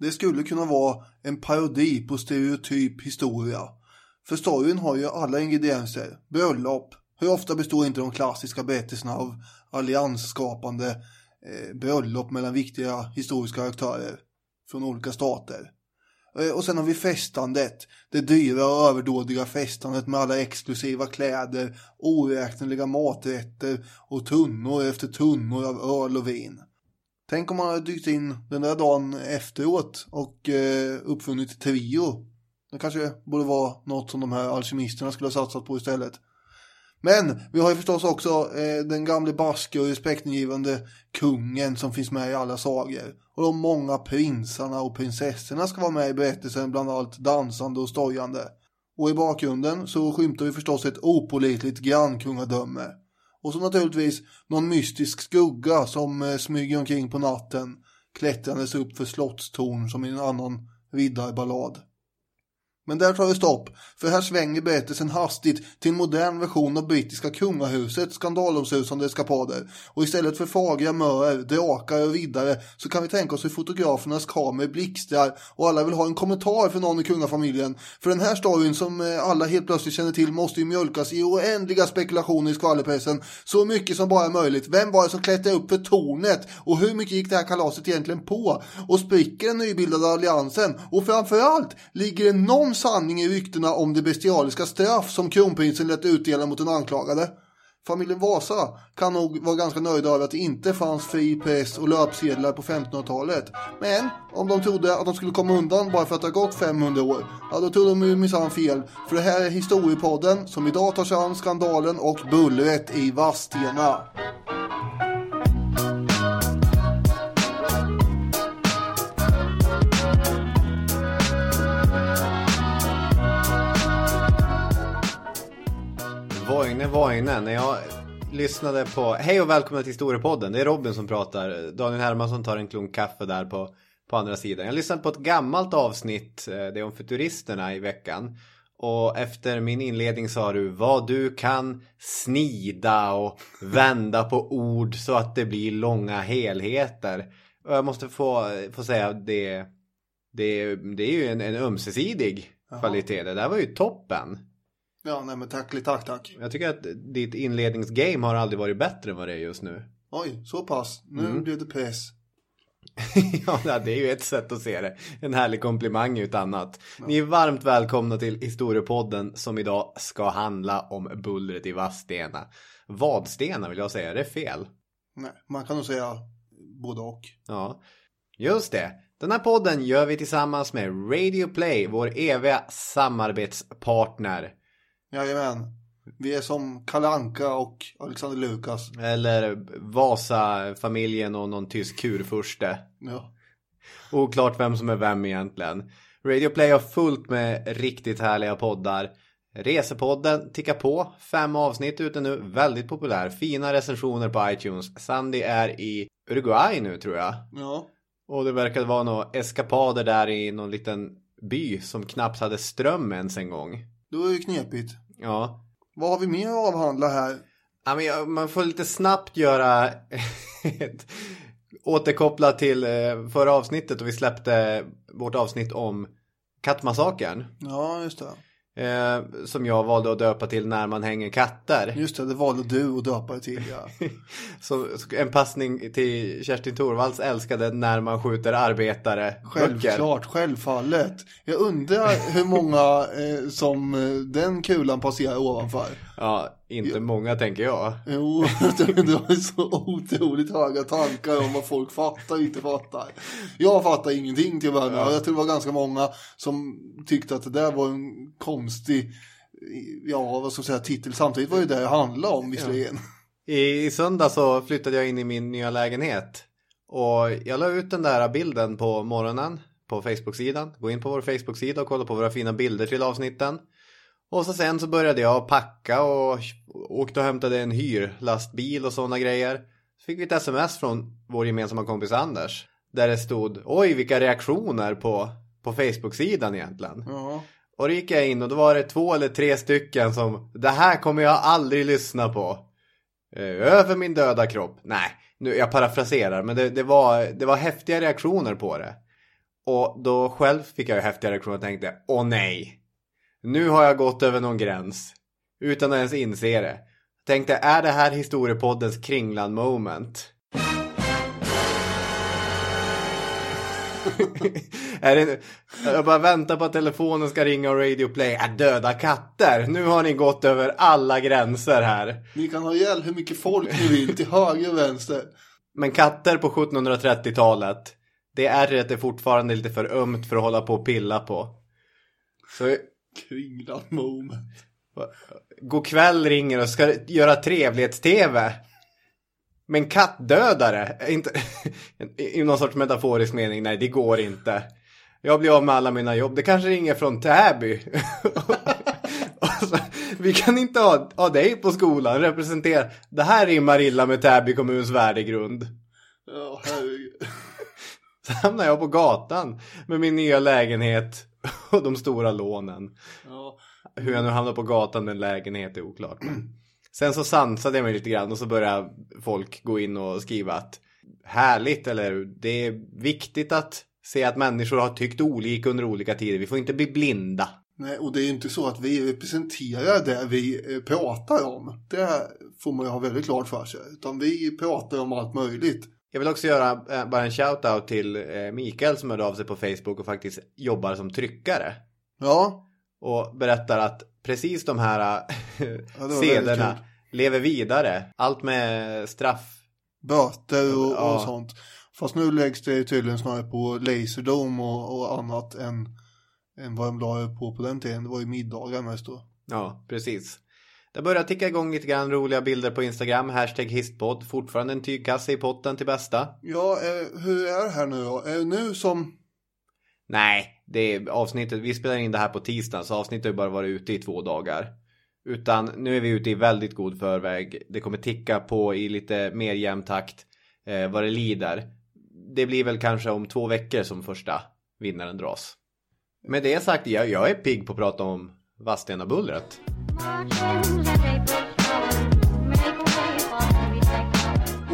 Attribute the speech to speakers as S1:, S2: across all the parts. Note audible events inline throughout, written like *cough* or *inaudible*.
S1: Det skulle kunna vara en parodi på stereotyp historia. För storyn har ju alla ingredienser. Bröllop. Hur ofta består inte de klassiska berättelserna av alliansskapande eh, bröllop mellan viktiga historiska aktörer från olika stater? Eh, och sen har vi festandet. Det dyra och överdådiga festandet med alla exklusiva kläder, oräkneliga maträtter och tunnor efter tunnor av öl och vin. Tänk om man hade dykt in den där dagen efteråt och eh, uppfunnit trio. Det kanske borde vara något som de här alkemisterna skulle ha satsat på istället. Men vi har ju förstås också eh, den gamle baske och respektingivande kungen som finns med i alla sagor. Och de många prinsarna och prinsessorna ska vara med i berättelsen bland allt dansande och stojande. Och i bakgrunden så skymtar vi förstås ett opolitligt grannkungadöme. Och så naturligtvis någon mystisk skugga som eh, smyger omkring på natten klättrandes upp för slottstorn som i en annan riddarballad. Men där tar det stopp, för här svänger berättelsen hastigt till en modern version av brittiska kungahusets skandalomsusande eskapader. Och istället för fagra möer, drakar och riddare så kan vi tänka oss hur fotografernas kameror blixtrar och alla vill ha en kommentar för någon i kungafamiljen. För den här storyn som eh, alla helt plötsligt känner till måste ju mjölkas i oändliga spekulationer i skvallerpressen. Så mycket som bara är möjligt. Vem var det som klättrade upp för tornet? Och hur mycket gick det här kalaset egentligen på? Och spricker den nybildade alliansen? Och framförallt, ligger det någon sanning i ryktena om det bestialiska straff som kronprinsen lät utdela mot den anklagade. Familjen Vasa kan nog vara ganska nöjda över att det inte fanns fri press och löpsedlar på 1500-talet. Men om de trodde att de skulle komma undan bara för att det har gått 500 år, ja då trodde de ju minsann fel. För det här är historiepodden som idag tar sig an skandalen och bullret i Vadstena.
S2: Voine, Voine. När jag lyssnade på... Hej och välkomna till Historiepodden. Det är Robin som pratar. Daniel Hermansson tar en klunk kaffe där på, på andra sidan. Jag lyssnade på ett gammalt avsnitt. eh, Det är om futuristerna i veckan. Och efter min inledning sa du vad du kan snida och vända på ord så att det blir långa helheter. Och jag måste få, få säga det, det, det är ju en, en ömsesidig kvalitet. Det där var ju toppen.
S1: Ja, nej men tack, tack, tack.
S2: Jag tycker att ditt inledningsgame har aldrig varit bättre än vad det är just nu.
S1: Oj, så pass. Nu
S2: Mm.
S1: blev det press. *laughs*
S2: ja, det är ju ett sätt att se det. En härlig komplimang ut annat. Ni är varmt välkomna till Historiepodden som idag ska handla om bullret i Vadstena. Vadstena vill jag säga, det är fel.
S1: Nej, man kan nog säga både och.
S2: Ja, just det. Den här podden gör vi tillsammans med Radio Play, vår eviga samarbetspartner.
S1: Jajamän. Vi är som Kalanka och Alexander Lukas.
S2: Eller Vasa-familjen och någon tysk kurfurste.
S1: Ja.
S2: Oklart vem som är vem egentligen. Radio Play har fullt med riktigt härliga poddar. Resepodden tickar på. Fem avsnitt ute nu. Väldigt populär. Fina recensioner på iTunes. Sandy är i Uruguay nu tror jag.
S1: Ja.
S2: Och det verkade vara några eskapader där i någon liten by som knappt hade ström ens en gång.
S1: Det var ju knepigt.
S2: Ja.
S1: Vad har vi mer att avhandla här?
S2: Ja, men jag, man får lite snabbt göra *laughs* ett, återkoppla till eh, förra avsnittet och vi släppte vårt avsnitt om kattmassakern.
S1: Ja, just det.
S2: Eh, som jag valde att döpa till När man hänger katter.
S1: Just det, det valde du att döpa det till, ja. *laughs*
S2: Så, en passning till Kerstin Thorvalls älskade När man skjuter arbetare. böcker.
S1: Självklart, självfallet. Jag undrar hur många eh, som eh, den kulan passerar ovanför.
S2: Ja, inte många tänker jag.
S1: Jo, *laughs* du har så otroligt höga tankar om vad folk fattar och inte fattar. Jag fattar ingenting till att börja med. Jag tror det var ganska många som tyckte att det där var en konstig, ja vad ska jag säga, titel. Samtidigt var det det det handlade om visserligen.
S2: I, I söndag så flyttade jag in i min nya lägenhet. Och jag la ut den där bilden på morgonen på Facebook-sidan. Gå in på vår Facebook-sida och kolla på våra fina bilder till avsnitten. Och så sen så började jag packa och åkte och hämtade en hyrlastbil och sådana grejer. Så fick vi ett sms från vår gemensamma kompis Anders. Där det stod oj vilka reaktioner på, på Facebook-sidan egentligen.
S1: Ja.
S2: Och då gick jag in och då var det två eller tre stycken som det här kommer jag aldrig lyssna på. Eh, Över min döda kropp. Nej, nu, jag parafraserar men det, det, var, det var häftiga reaktioner på det. Och då själv fick jag ju häftiga reaktioner och tänkte åh nej. Nu har jag gått över någon gräns. Utan att ens inse det. Tänkte är det här historiepoddens kringlan moment? *laughs* är det, jag bara väntar på att telefonen ska ringa och Radio Play. Är döda katter. Nu har ni gått över alla gränser här.
S1: Ni kan ha ihjäl hur mycket folk ni vill till höger och vänster.
S2: Men katter på 1730-talet. Det är fortfarande lite för ömt för att hålla på och pilla på. Så
S1: Kringlan moment.
S2: God kväll ringer och ska göra trevlighets-tv. Men kattdödare? Inte, *laughs* I någon sorts metaforisk mening, nej det går inte. Jag blir av med alla mina jobb. Det kanske ringer från Täby. *laughs* så, vi kan inte ha, ha dig på skolan, representera. Det här rimmar illa med Täby kommuns värdegrund.
S1: Ja, herregud. *laughs*
S2: Så hamnar jag på gatan med min nya lägenhet *laughs* och de stora lånen.
S1: Ja.
S2: Hur jag nu hamnar på gatan med en lägenhet är oklart. *clears throat* Sen så sansade jag mig lite grann och så började folk gå in och skriva att härligt eller det är viktigt att se att människor har tyckt olika under olika tider. Vi får inte bli blinda.
S1: Nej, och det är ju inte så att vi representerar det vi eh, pratar om. Det får man ju ha väldigt klart för sig. Utan vi pratar om allt möjligt.
S2: Jag vill också göra eh, bara en shout-out till eh, Mikael som hörde av sig på Facebook och faktiskt jobbar som tryckare.
S1: Ja,
S2: Och berättar att precis de här *laughs*
S1: Ja,
S2: ja, sederna lever vidare. Allt med straff.
S1: böter och,
S2: Ja.
S1: och sånt. Fast nu läggs det tydligen snarare på Laserdome och, och annat än, än vad de la på på den tiden. Det var ju middagar mest då.
S2: Ja, precis. Det börjar ticka igång lite grann roliga bilder på Instagram. Hashtag histpodd. Fortfarande en tygkasse i potten till bästa.
S1: Ja, eh, hur är det här nu då? Är det nu som...
S2: Nej, det är avsnittet. Vi spelar in det här på tisdag så avsnittet har ju bara varit ute i två dagar. Utan nu är vi ute i väldigt god förväg. Det kommer ticka på i lite mer jämn takt eh, vad det lider. Det blir väl kanske om två veckor som första vinnaren dras. Med det sagt, jag, jag är pigg på att prata om Vadstena-bullret.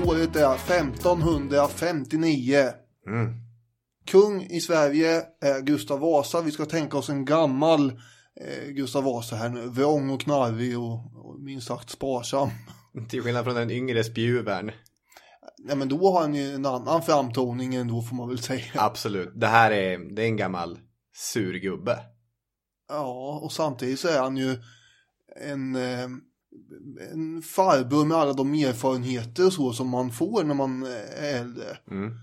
S1: Året är 1559.
S2: Mm.
S1: Kung i Sverige är Gustav Vasa. Vi ska tänka oss en gammal eh, Gustav Vasa här nu. Vrång och knarrig och, och minst sagt sparsam. *laughs*
S2: Till skillnad från den yngre spjuvern.
S1: Nej men då har han ju en annan framtoning än då får man väl säga.
S2: Absolut. Det här är, det är en gammal surgubbe.
S1: Ja, och samtidigt så är han ju en, eh, en farbror med alla de erfarenheter och så som man får när man är äldre.
S2: Mm.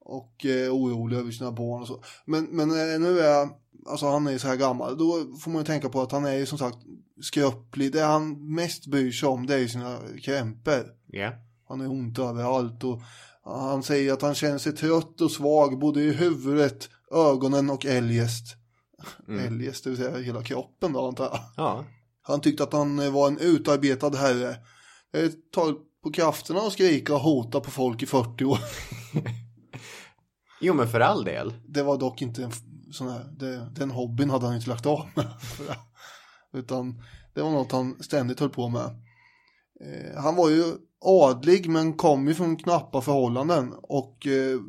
S1: Och eh, orolig över sina barn och så. Men, men eh, nu är alltså han är så här gammal. Då får man ju tänka på att han är ju som sagt skröplig. Det han mest bryr sig om det är ju sina krämpor.
S2: Ja.
S1: Han är ont överallt och han säger att han känner sig trött och svag både i huvudet, ögonen och eljest. Eljest, det vill säga hela kroppen då antar jag.
S2: Ja.
S1: Han tyckte att han eh, var en utarbetad herre. Det tar på krafterna och skrika och hota på folk i 40 år. *laughs*
S2: Jo men för all del.
S1: Det var dock inte en sån här, det, den hobbyn hade han inte lagt av med. *laughs* Utan det var något han ständigt höll på med. Eh, han var ju adlig men kom ju från knappa förhållanden och eh,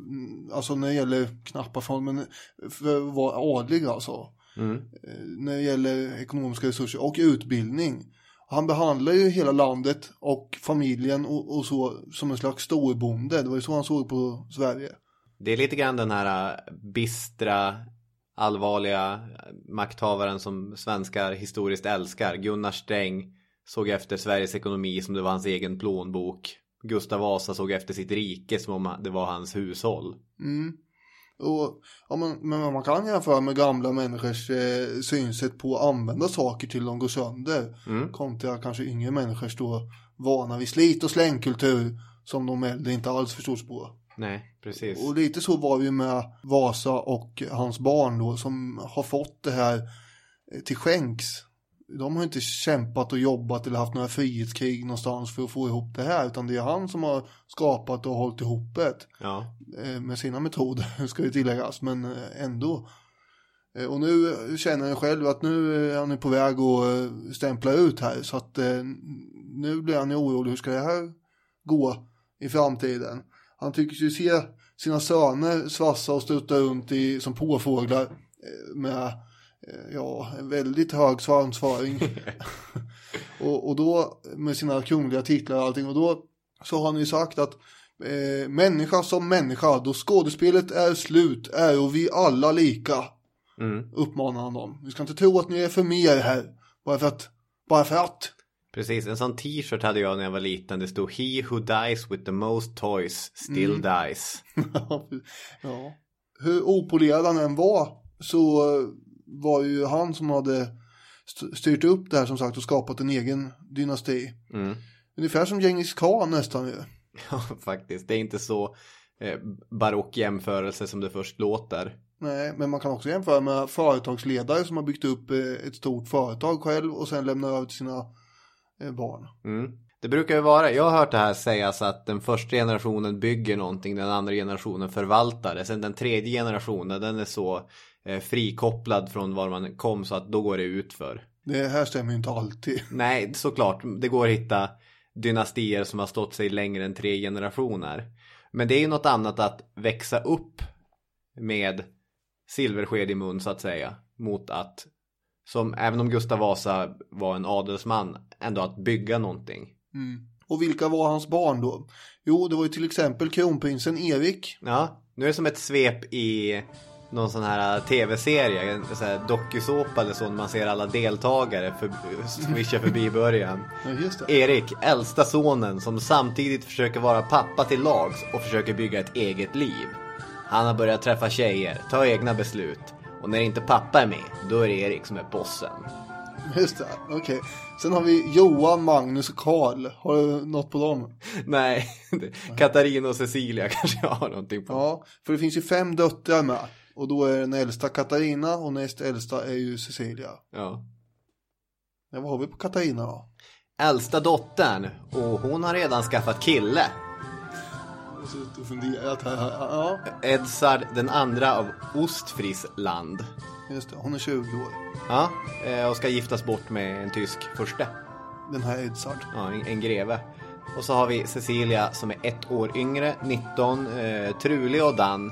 S1: alltså när det gäller knappa förhållanden för att vara adlig alltså.
S2: Mm.
S1: Eh, när det gäller ekonomiska resurser och utbildning. Han behandlar ju hela landet och familjen och, och så som en slags storbonde. Det var ju så han såg på Sverige.
S2: Det är lite grann den här äh, bistra, allvarliga makthavaren som svenskar historiskt älskar. Gunnar Sträng såg efter Sveriges ekonomi som det var hans egen plånbok. Gustav Vasa såg efter sitt rike som om det var hans hushåll.
S1: Mm. Och, ja, men, men man kan jämföra med gamla människors eh, synsätt på att använda saker till de går sönder.
S2: Mm.
S1: Kontra kanske yngre människors då vana vid slit och slängkultur som de äldre inte alls förstås på.
S2: Nej, precis.
S1: Och lite så var vi med Vasa och hans barn då som har fått det här eh, till skänks. De har inte kämpat och jobbat eller haft några frihetskrig någonstans för att få ihop det här utan det är han som har skapat och hållit ihop det
S2: Ja.
S1: eh, med sina metoder *laughs* ska ju tilläggas men eh, ändå. Eh, Och nu känner han själv att nu är han på väg att stämpla ut här så att nu blir han ju orolig hur ska det här gå i framtiden. Han tycker sig se sina söner svassa och stutta runt i, som påfåglar med ja, en väldigt hög svansföring. *laughs* och, och då med sina kungliga titlar och allting och då så har han ju sagt att eh, människa som människa då skådespelet är slut är och vi alla lika
S2: Mm.
S1: uppmanar han dem. Vi ska inte tro att ni är för mer här bara för att bara för att.
S2: Precis, en sån t-shirt hade jag när jag var liten. Det stod He who dies with the most toys still
S1: Mm.
S2: dies. *laughs*
S1: ja. Hur opolerad han än var så eh, var ju han som hade st- styrt upp det här som sagt och skapat en egen dynasti.
S2: Mm.
S1: Ungefär som Genghis khan nästan ju. *laughs*
S2: Ja, faktiskt. Det är inte så eh, barock jämförelse som det först låter.
S1: Nej, men man kan också jämföra med företagsledare som har byggt upp eh, ett stort företag själv och sen lämnar över till sina eh, barn.
S2: Mm. Det brukar ju vara, jag har hört det här sägas att den första generationen bygger någonting, den andra generationen förvaltar det. Sen den tredje generationen, den är så frikopplad från var man kom så att då går det ut för.
S1: Det här stämmer ju inte alltid. *laughs*
S2: Nej, såklart, det går att hitta dynastier som har stått sig längre än tre generationer. Men det är ju något annat att växa upp med silversked i mun så att säga. Mot att, som även om Gustav Vasa var en adelsman, ändå att bygga någonting.
S1: Mm. Och vilka var hans barn då? Jo, det var ju till exempel kronprinsen Erik.
S2: Ja, nu är det som ett svep i någon sån här tv-serie, en dokusåpa eller så, när man ser alla deltagare för, swisha förbi i början.
S1: Ja.
S2: Erik, äldsta sonen, som samtidigt försöker vara pappa till lags och försöker bygga ett eget liv. Han har börjat träffa tjejer, ta egna beslut. Och när inte pappa är med, då är det Erik som är bossen.
S1: Just det, okej. Sen har vi Johan, Magnus och Karl. Har du något på dem?
S2: Nej, Katarina och Cecilia *laughs* kanske jag har någonting på.
S1: Ja, för det finns ju fem döttrar med. Och då är den äldsta Katarina och näst äldsta är ju Cecilia.
S2: Ja.
S1: Ja, vad har vi på Katarina då?
S2: Äldsta dottern, och hon har redan skaffat kille.
S1: Jag suttit och funderat här. Ja,
S2: Edsard den andra av Ostfriesland.
S1: Just det. Hon är 20 år.
S2: Ja, eh, och ska giftas bort med en tysk furste.
S1: Den här Edsard.
S2: Ja, en, en greve. Och så har vi Cecilia som är ett år yngre, 19, eh, trulig och dan.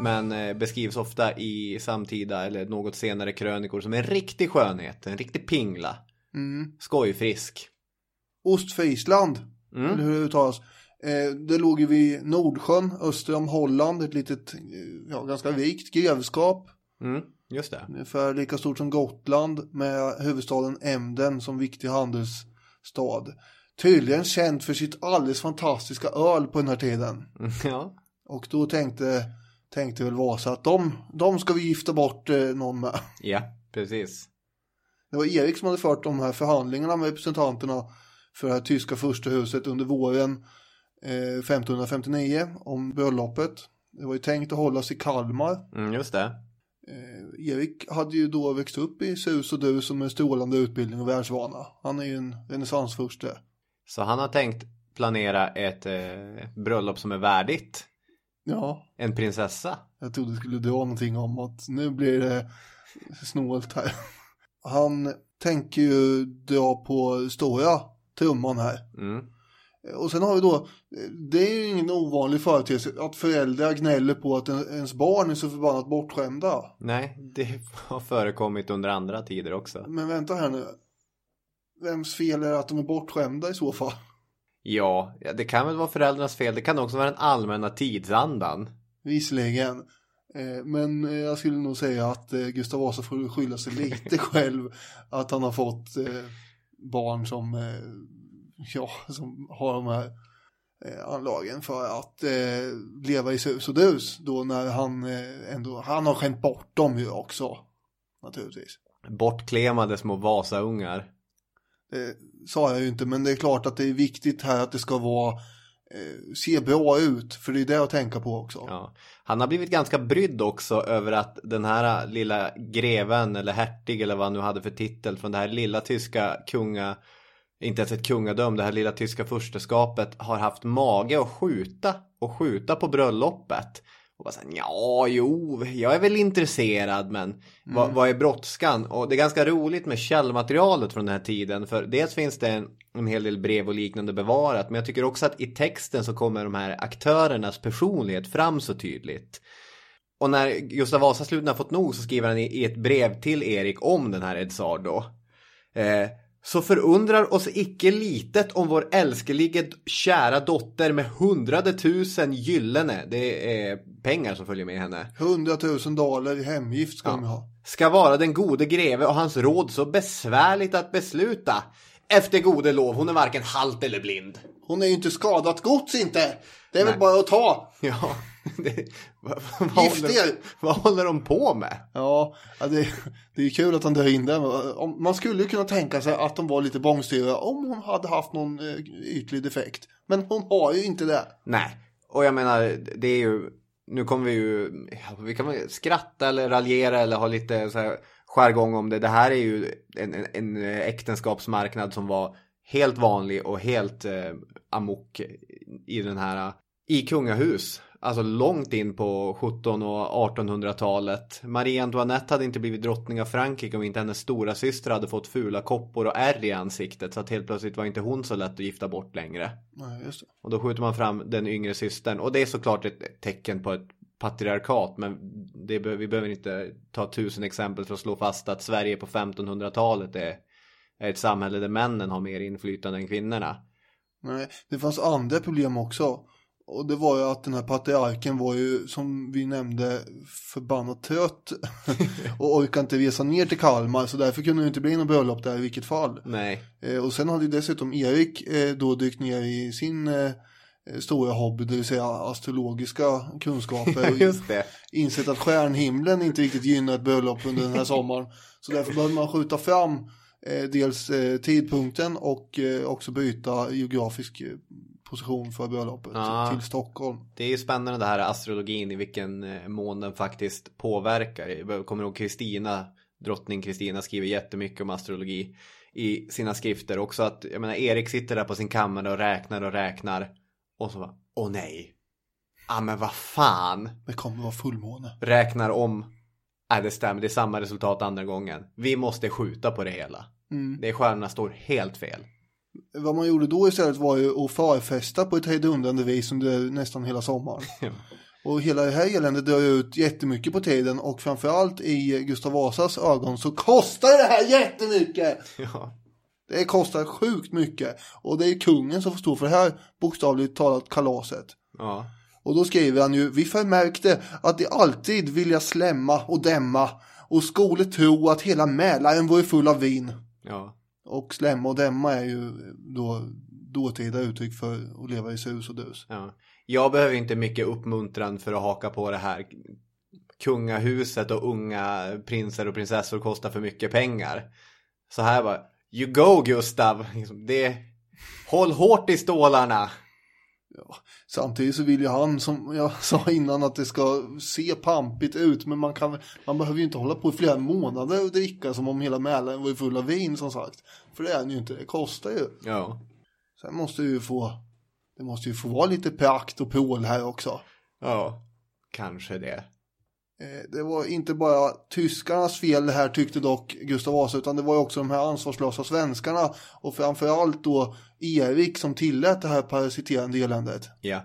S2: Men eh, beskrivs ofta i samtida eller något senare krönikor som en riktig skönhet, en riktig pingla.
S1: Mm.
S2: Skojfrisk.
S1: Ostfriesland.
S2: Mm.
S1: Eller hur det uttalas. Eh, det låg ju vid Nordsjön, öster om Holland. Ett litet, eh, ja, ganska rikt grevskap.
S2: Mm, just det.
S1: Ungefär lika stort som Gotland med huvudstaden Emden som viktig handelsstad. Tydligen känd för sitt alldeles fantastiska öl på den här tiden. *laughs*
S2: Ja.
S1: Och då tänkte, tänkte väl Vasa att de, de ska vi gifta bort eh, någon med. *laughs*
S2: ja, precis.
S1: Det var Erik som hade fört de här förhandlingarna med representanterna för det här tyska första huset under våren eh, 1559 om bröllopet. Det var ju tänkt att hållas i Kalmar.
S2: Mm, just det.
S1: Eh, Erik hade ju då växt upp i sus och dus med strålande utbildning och världsvana. Han är ju en renässansfurste.
S2: Så han har tänkt planera ett eh, bröllop som är värdigt
S1: Ja,
S2: en prinsessa.
S1: jag trodde det skulle dra någonting om att nu blir det snålt här. Han tänker ju dra på stora trumman här.
S2: Mm.
S1: Och sen har vi då, det är ju ingen ovanlig företeelse att föräldrar gnäller på att en- ens barn är så förbannat bortskämda.
S2: Nej, det har förekommit under andra tider också.
S1: Men vänta här nu. Vems fel är det att de är bortskämda i så fall?
S2: Ja, det kan väl vara föräldrarnas fel. Det kan också vara den allmänna tidsandan.
S1: Visserligen. Eh, Men eh, jag skulle nog säga att eh, Gustav Vasa får skylla sig lite *laughs* själv. Att han har fått eh, barn som, eh, *laughs* ja, som har de här eh, anlagen för att eh, leva i sus och dus. Då när han eh, ändå, han har skämt bort dem ju också. Naturligtvis.
S2: Bortklemade små Vasaungar.
S1: Det sa jag ju inte, men det är klart att det är viktigt här att det ska vara eh, se bra ut, för det är det att tänka på också.
S2: Ja. Han har blivit ganska brydd också över att den här lilla greven eller hertig eller vad han nu hade för titel från det här lilla tyska kunga, inte ens ett kungadöm, det här lilla tyska fursteskapet har haft mage att skjuta och skjuta på bröllopet. Och bara såhär, ja, jo, jag är väl intresserad men vad, vad är brådskan? Och det är ganska roligt med källmaterialet från den här tiden för dels finns det en, en hel del brev och liknande bevarat men jag tycker också att i texten så kommer de här aktörernas personlighet fram så tydligt. Och när Gustav Vasa slutligen har fått nog så skriver han i, i ett brev till Erik om den här Edsard då. Eh, så förundrar oss icke litet om vår älskelige kära dotter med hundrade tusen gyllene, det är pengar som följer med henne,
S1: 100 000 dollar i hemgift ska de ha.
S2: ska vara den gode greve och hans råd så besvärligt att besluta. Efter gode lov, hon är varken halt eller blind.
S1: Hon är ju inte skadat gods inte. Det är
S2: Nej.
S1: väl bara att ta.
S2: Ja, *laughs* det, vad, vad,
S1: Gift
S2: håller,
S1: er.
S2: vad håller de på med?
S1: Ja, det, det är kul att han drar in. Om- Man skulle ju kunna tänka sig att de var lite bångstyriga om hon hade haft någon eh, ytlig defekt. Men hon har ju inte det.
S2: Nej, och jag menar det är ju Nu kommer vi ju Vi kan skratta eller raljera eller ha lite så här jargong om det. Det här är ju en, en, en äktenskapsmarknad som var helt vanlig och helt eh, amok i den här i kungahus. Alltså långt in på 1700 och 1800-talet. Marie Antoinette hade inte blivit drottning av Frankrike om inte hennes stora syster hade fått fula koppor och ärr i ansiktet. Så att helt plötsligt var inte hon så lätt att gifta bort längre.
S1: Nej, just det.
S2: Och då skjuter man fram den yngre systern. Och det är såklart ett tecken på ett patriarkat. Men det, vi behöver inte ta tusen exempel för att slå fast att Sverige på 1500-talet är, är ett samhälle där männen har mer inflytande än kvinnorna.
S1: Nej, det fanns andra problem också. Och det var ju att den här patriarken var ju, som vi nämnde, förbannat trött. *laughs* och orkade inte resa ner till Kalmar, så därför kunde det inte bli något bröllop där i vilket fall.
S2: Nej.
S1: Eh, och sen hade ju dessutom Erik eh, då dykt ner i sin eh, stora hobby, det vill säga astrologiska kunskaper. och *laughs*
S2: Just det.
S1: insett att stjärnhimlen inte riktigt gynnar ett bröllop under den här *laughs* sommaren. Så därför behöver man skjuta fram eh, dels eh, tidpunkten och eh, också byta geografisk position för bröllopet
S2: Ja.
S1: till Stockholm.
S2: Det är ju spännande det här astrologin i vilken eh, mån den faktiskt påverkar. Jag kommer ihåg Kristina, drottning Kristina skriver jättemycket om astrologi i sina skrifter. Också att, jag menar Erik sitter där på sin kammare och räknar och räknar. Och så bara, åh nej. Ja men vad fan.
S1: Det kommer vara fullmåne.
S2: Räknar om. Nej det stämmer, det är samma resultat andra gången. Vi måste skjuta på det hela.
S1: Mm.
S2: Det är stjärnorna står helt fel.
S1: Vad man gjorde då istället var ju att förfesta på ett hejdundrande vis under nästan hela sommaren. *laughs* Och hela det här eländet drar ut jättemycket på tiden och framförallt i Gustav Vasas ögon så kostar det här jättemycket! *laughs*
S2: Ja.
S1: Det kostar sjukt mycket. Och det är kungen som får stå för det här bokstavligt talat kalaset.
S2: Ja.
S1: Och då skriver han ju, vi förmärkte att de alltid vilja slämma och dämma och skulle tro att hela Mälaren vore full av vin.
S2: Ja.
S1: Och slämma och dämma är ju då dåtida uttryck för att leva i sus och dus.
S2: Ja. Jag behöver inte mycket uppmuntran för att haka på det här. Kungahuset och unga prinser och prinsessor kostar för mycket pengar. Så här bara, you go Gustav. Liksom, Det, håll hårt i stålarna.
S1: Samtidigt så vill ju han, som jag *laughs* sa innan, att det ska se pampigt ut. Men man, kan, man behöver ju inte hålla på i flera månader och dricka som om hela Mälaren var full av vin som sagt. För det är han ju inte, det kostar ju.
S2: Ja.
S1: Sen måste ju få, det måste ju få vara lite prakt och pål här också.
S2: Ja, kanske det.
S1: Eh, Det var inte bara tyskarnas fel det här tyckte dock Gustav Vasa utan det var också de här ansvarslösa svenskarna och framförallt då Erik som tillät det här parasiterande eländet.
S2: Ja.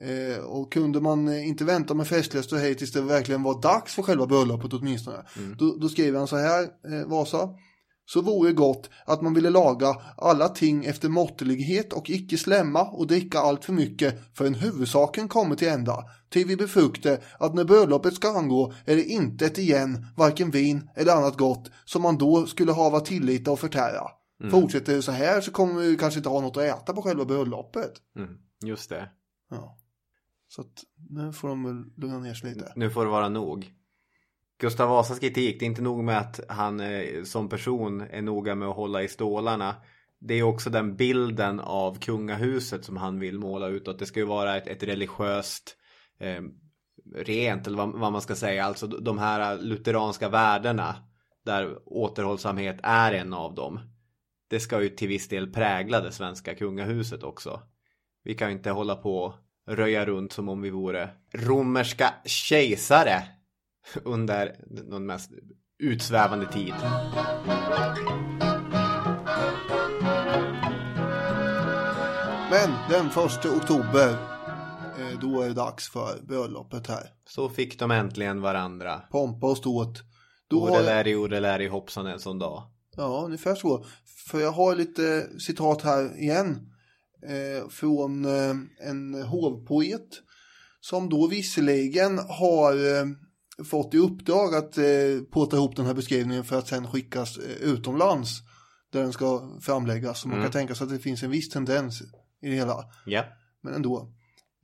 S1: Eh, och kunde man inte vänta med festlighet och hej tills det verkligen var dags för själva bröllopet åtminstone. Då, då skrev han så här, eh, Vasa. Så vore gott att man ville laga alla ting efter måttlighet och icke slämma och dricka allt för mycket förrän huvudsaken kommer till ända. Ty vi befrukte att när bröllopet ska angå är det inte ett igen, varken vin eller annat gott, som man då skulle hava tillita och förtära. Fortsätter det så här så kommer vi kanske inte ha något att äta på själva bröllopet.
S2: Mm. Just det.
S1: Ja. Så att nu får de väl lugna ner sig lite.
S2: Nu får det vara nog. Gustav Vasas kritik, det är inte nog med att han eh, som person är noga med att hålla i stålarna. Det är också den bilden av kungahuset som han vill måla ut. Att det ska ju vara ett, ett religiöst eh, rent eller vad, vad man ska säga. Alltså de här lutheranska värdena. Där återhållsamhet är en av dem. Det ska ju till viss del prägla det svenska kungahuset också. Vi kan ju inte hålla på och röja runt som om vi vore romerska kejsare *laughs* under den mest utsvävande tid.
S1: Men den första oktober, eh, då är det dags för bröllopet här.
S2: Så fick de äntligen varandra.
S1: Pompa och ståt.
S2: Oreläri, oreläri, hoppsan en sån dag.
S1: ja, ungefär så. För jag har lite citat här igen. Eh, från eh, en hovpoet. Som då visserligen har eh, fått i uppdrag att eh, påta ihop den här beskrivningen för att sen skickas eh, utomlands. Där den ska framläggas. Så man kan tänka sig att det finns en viss tendens i det hela.
S2: Ja.
S1: Men ändå.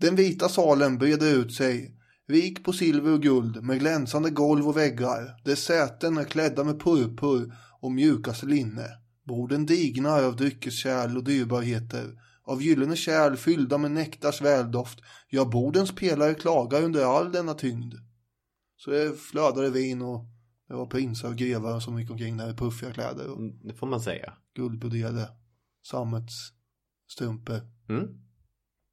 S1: Den vita salen breder ut sig, rik på silver och guld med glänsande golv och väggar. Dess säten är klädda med purpur och mjukaste linne. Borden dignar av dryckeskärl och dyrbarheter. Av gyllene kärl fyllda med nektars väldoft. Ja, bordens pelare klagar under all denna tyngd. Så det flödade vin och det var prinsar och grevar som gick omkring där i puffiga kläder och
S2: Mm, Det får man säga.
S1: guldbroderade sammetsstrumpor.
S2: Mm.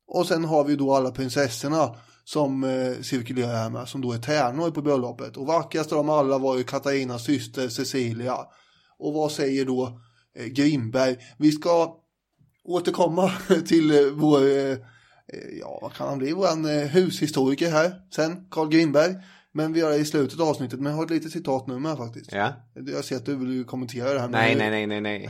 S1: Och sen har vi då alla prinsessorna som eh, cirkulerar här med, som då är tärnor på bröllopet. Och vackrast av dem alla var ju Katarinas syster Cecilia. Och vad säger då eh, Grimberg? Vi ska återkomma *laughs* till eh, vår, eh, eh, ja vad kan han bli, våran eh, hushistoriker här sen, Carl Grimberg. Men vi gör det i slutet av avsnittet, men jag har ett litet citat nu med faktiskt.
S2: Ja.
S1: Jag ser att du vill kommentera det här.
S2: Nej, nej, nej, nej, nej.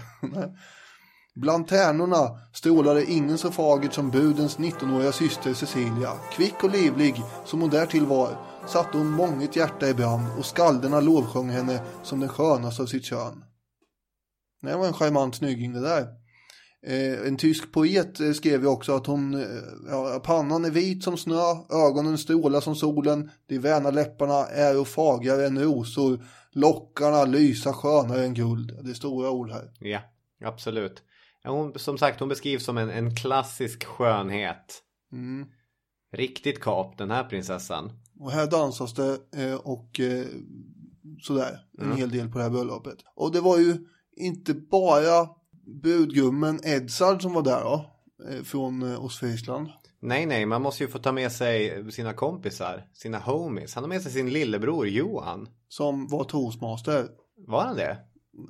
S1: Bland tärnorna strålade ingen så fagert som budens 19-åriga syster Cecilia. Kvick och livlig som hon därtill var satte hon månget hjärta i brand och skalderna lovsjöng henne som den skönaste av sitt kön. Det var en charmant snygging det där. Eh, en tysk poet eh, skrev ju också att hon, eh, ja, pannan är vit som snö, ögonen strålar som solen, de väna läpparna är och fagrare än rosor, lockarna lysa skönare än guld. Det är stora ord här.
S2: Ja, absolut. Hon, som sagt, hon beskrivs som en, en klassisk skönhet.
S1: Mm.
S2: Riktigt kap, den här prinsessan.
S1: Och här dansas det och sådär en hel del på det här bröllopet. Och det var ju inte bara budgummen Edsard som var där då, eh, från eh, Ostfriesland.
S2: Nej, nej, man måste ju få ta med sig sina kompisar, sina homies. Han har med sig sin lillebror Johan.
S1: Som var toastmaster.
S2: Var han det?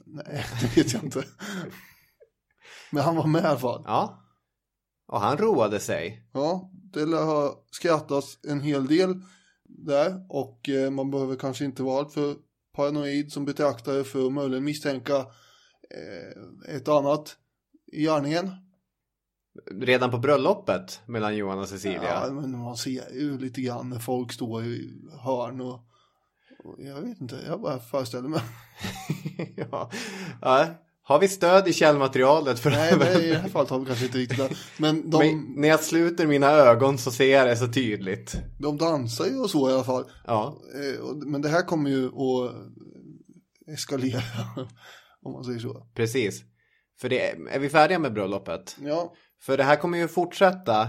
S1: Nej, *laughs* det vet jag inte. Men han var med i alla fall.
S2: Ja. Och han roade sig.
S1: Ja, det lär ha skrattats en hel del där och eh, man behöver kanske inte vara alltför paranoid som betraktare för att möjligen misstänka eh, ett annat i gärningen.
S2: Redan på bröllopet mellan Johan och Cecilia.
S1: Ja, men man ser ju lite grann när folk står i hörn och, och jag vet inte, jag bara föreställer mig. *laughs*
S2: ja. ja. Har vi stöd i källmaterialet? För
S1: Nej, nej, i det här *laughs* fallet har vi kanske inte riktigt det. Men de,
S2: Men när jag sluter mina ögon så ser jag det så tydligt.
S1: de dansar ju och så i alla fall.
S2: Ja,
S1: Eh, och- Men det här kommer ju att eskalera, om man säger så.
S2: precis. För det, är vi färdiga med bröllopet?
S1: Ja,
S2: För det här kommer ju fortsätta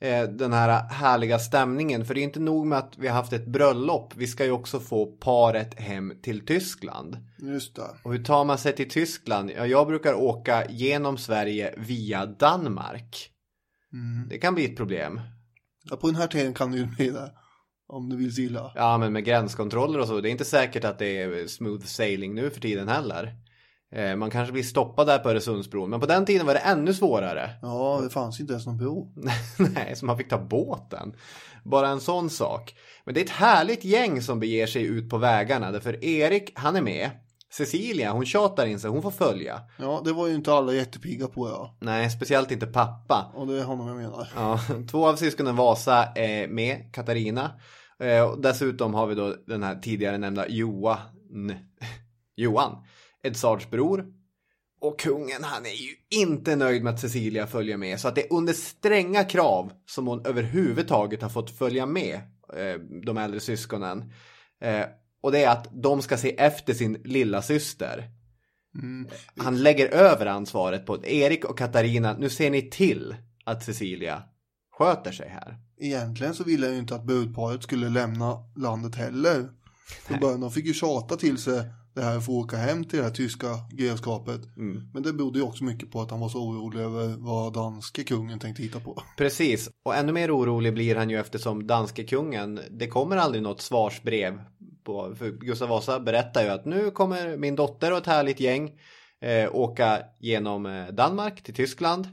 S2: eh, den här härliga stämningen. För det är inte nog med att vi har haft ett bröllop. Vi ska ju också få paret hem till Tyskland.
S1: just det.
S2: Och hur tar man sig till Tyskland? Ja, jag brukar åka genom Sverige via Danmark.
S1: Mm.
S2: Det kan bli ett problem.
S1: Ja, på den här tiden kan det ju bli det. om det vill sig illa.
S2: Ja, men med gränskontroller och så. Det är inte säkert att det är smooth sailing nu för tiden heller. Eh, Man kanske blir stoppad där på Öresundsbron. Men på den tiden var det ännu svårare.
S1: Ja, det fanns inte ens någon bro. *laughs*
S2: Nej, så man fick ta båten. Bara en sån sak. Men det är ett härligt gäng som beger sig ut på vägarna. Därför Erik, han är med. Cecilia, hon tjatar in sig, hon får följa.
S1: Ja, det var ju inte alla jättepigga på ja.
S2: Nej, speciellt inte pappa.
S1: Och det är honom jag menar.
S2: Ja, *laughs* två av syskonen Vasa är med, Katarina. Eh, och dessutom har vi då den här tidigare nämnda Johan. *laughs* Johan, Edsards bror. Och kungen han är ju inte nöjd med att Cecilia följer med. Så att det är under stränga krav som hon överhuvudtaget har fått följa med eh, de äldre syskonen. Eh, och det är att de ska se efter sin lilla syster. Han lägger över ansvaret på Erik och Katarina. Nu ser ni till att Cecilia sköter sig här.
S1: Egentligen så ville jag ju inte att budparet skulle lämna landet heller. Från början, de fick ju tjata till sig det här att åka hem till det här tyska grevskapet. Men det berodde ju också mycket på att han var så orolig över vad danske kungen tänkte hitta på. *laughs*
S2: Precis, och ännu mer orolig blir han ju eftersom danske kungen, det kommer aldrig något svarsbrev. På, för Gustav Vasa berättar ju att nu kommer min dotter och ett härligt gäng eh, åka genom eh, Danmark till Tyskland.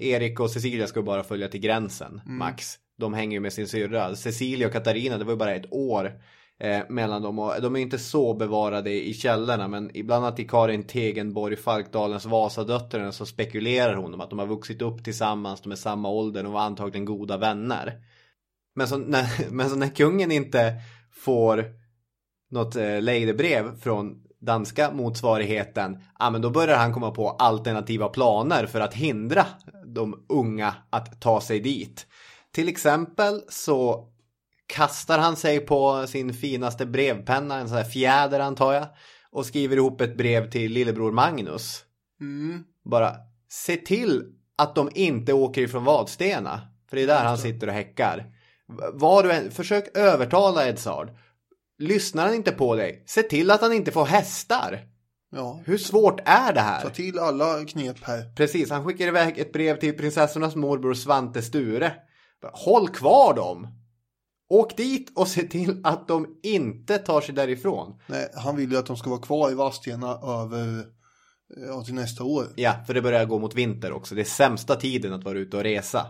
S2: Erik och Cecilia ska bara följa till gränsen, max. De hänger ju med sin syrra. Cecilia och Katarina, det var ju bara ett år eh, mellan dem. Och de är inte så bevarade i källorna, men ibland att i Karin Tegenborg, Falkdalens Vasadöttrarna, så spekulerar hon om att de har vuxit upp tillsammans, de är samma ålder och var antagligen goda vänner. Men så när, *laughs* men så när kungen inte får något eh, lejdebrev från danska motsvarigheten, ja men då börjar han komma på alternativa planer för att hindra de unga att ta sig dit. Till exempel så kastar han sig på sin finaste brevpenna, en sån här fjäder antar jag, och skriver ihop ett brev till lillebror Magnus. Bara se till att de inte åker ifrån Vadstena. För det är där han sitter och häckar. Var du än, försök övertala Edsard. Lyssnar han inte på dig, se till att han inte får hästar.
S1: Ja,
S2: Hur svårt är det
S1: ta
S2: här?
S1: till alla knep här.
S2: Precis, han skickar iväg ett brev till prinsessornas morbror Svante Sture. Håll kvar dem! Åk dit och se till att de inte tar sig därifrån.
S1: Nej, han vill ju att de ska vara kvar i Vadstena över, ja, till nästa år.
S2: Ja, för det börjar gå mot vinter också. Det är sämsta tiden att vara ute och resa.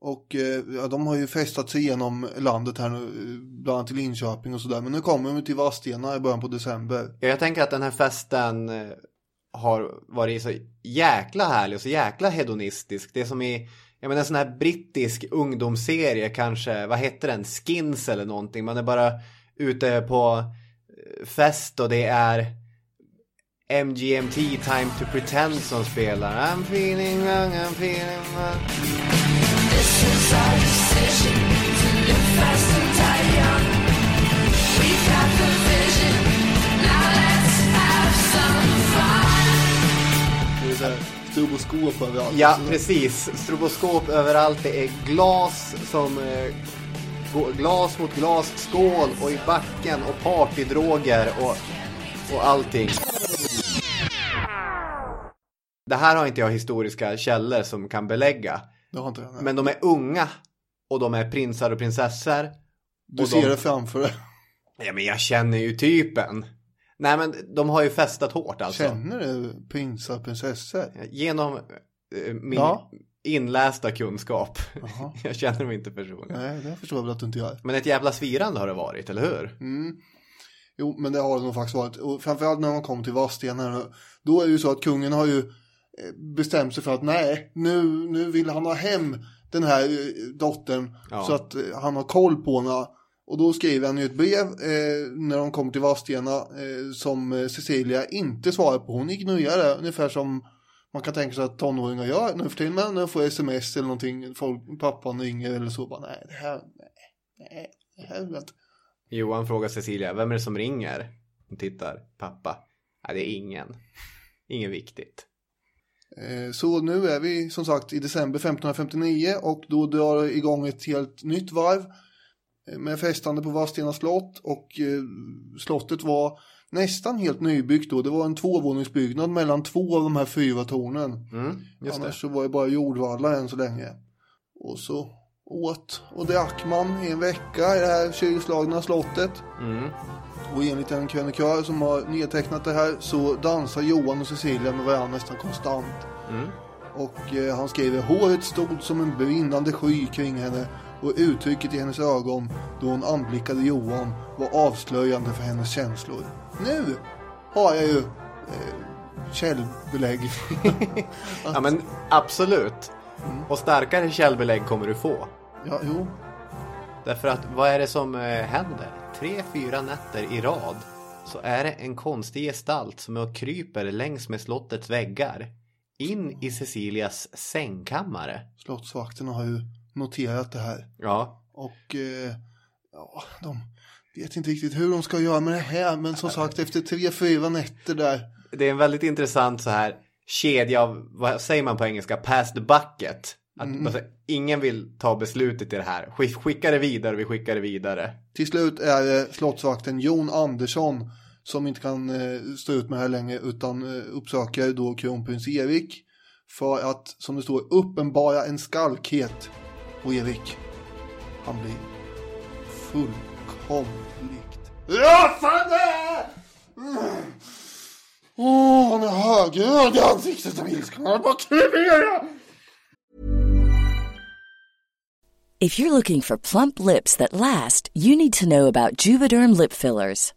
S1: Och eh, ja, de har ju festat sig igenom landet här nu, bland annat till Linköping och sådär. Men nu kommer de till Vadstena i början på december.
S2: Ja, Jag tänker att den här festen eh, har varit så jäkla härlig och så jäkla hedonistisk. Det är som i, jag menar en sån här brittisk ungdomsserie kanske, vad heter den, Skins eller någonting. Man är bara ute på eh, fest och det är MGMT Time to Pretend som spelar. I'm feeling young, I'm feeling young.
S1: Här stroboskop överallt.
S2: Ja,
S1: Så-
S2: precis. Stroboskop överallt. Det är glas som... Eh, glas mot glas, skål och i backen och partydroger och, och allting. Det här har inte jag historiska källor som kan belägga.
S1: Det har inte jag.
S2: Men de är unga och de är prinsar och prinsessor.
S1: du
S2: och
S1: ser
S2: de-
S1: det framför dig.
S2: Ja, men jag känner ju typen. Nej, men de har ju festat hårt alltså.
S1: Känner du prinsar och prinsessor?
S2: Genom eh, min
S1: Ja.
S2: inlästa kunskap.
S1: Jaha. *laughs*
S2: jag känner dem inte personligen.
S1: Nej, det förstår jag väl att du inte gör.
S2: Men ett jävla svirande har det varit, eller hur?
S1: Mm. Jo, men det har det nog faktiskt varit. Och framförallt när man kommer till Vadstena Då är det ju så att kungen har ju eh, bestämt sig för att nej, nu, nu vill han ha hem den här eh, dottern.
S2: Ja.
S1: Så att eh, han har koll på henne. Och då skriver han ju ett brev eh, när de kommer till Vadstena eh, som eh, Cecilia inte svarar på. Hon ignorerar det ungefär som man kan tänka sig att tonåringar gör nu för tiden. Men när de får sms eller någonting, folk, pappan ringer eller så. Bara, nej, det här, nej, nej, det här jag inte.
S2: Johan frågar Cecilia, vem är det som ringer? Hon tittar, pappa. Nej, det är ingen. Ingen viktigt.
S1: Eh, Så nu är vi som sagt i december 1559 och då drar det igång ett helt nytt varv med festande på Vadstena slott och eh, slottet var nästan helt nybyggt då. Det var en tvåvåningsbyggnad mellan två av de här fyra tornen.
S2: Mm.
S1: Annars så var det bara jordvallar än så länge. Och så åt och drack man i en vecka i det här kylslagna slottet. Och enligt en krönikör som har nedtecknat det här så dansar Johan och Cecilia med varandra nästan konstant. Och eh, han skriver håret stod som en brinnande sky kring henne och uttrycket i hennes ögon då hon anblickade Johan var avslöjande för hennes känslor. Nu har jag ju eh, källbelägg. *laughs*
S2: Ja men absolut. Och starkare källbelägg kommer du få.
S1: ja, jo.
S2: Därför att vad är det som eh, händer? Tre, fyra nätter i rad så är det en konstig gestalt som kryper längs med slottets väggar in i Cecilias sängkammare.
S1: Slottsvakterna har ju noterat det här.
S2: Ja,
S1: Och eh, ja, de vet inte riktigt hur de ska göra med det här. Men som sagt efter tre, fyra nätter där.
S2: det är en väldigt intressant så här kedja av, vad säger man på engelska, pass the bucket. Att alltså, ingen vill ta beslutet i det här. Skick- Skicka det vidare, vi skickar det vidare.
S1: Till slut är det slottsvakten Jon Andersson som inte kan eh, stå ut med det här längre utan eh, uppsöker då kronprins Erik för att, som det står, uppenbara en skalkhet. Och Erik, han blir fullkomligt han är i ansiktet av ilskan. Han bara!
S3: If you're looking for plump lips that last, you need to know about Juvederm lip fillers.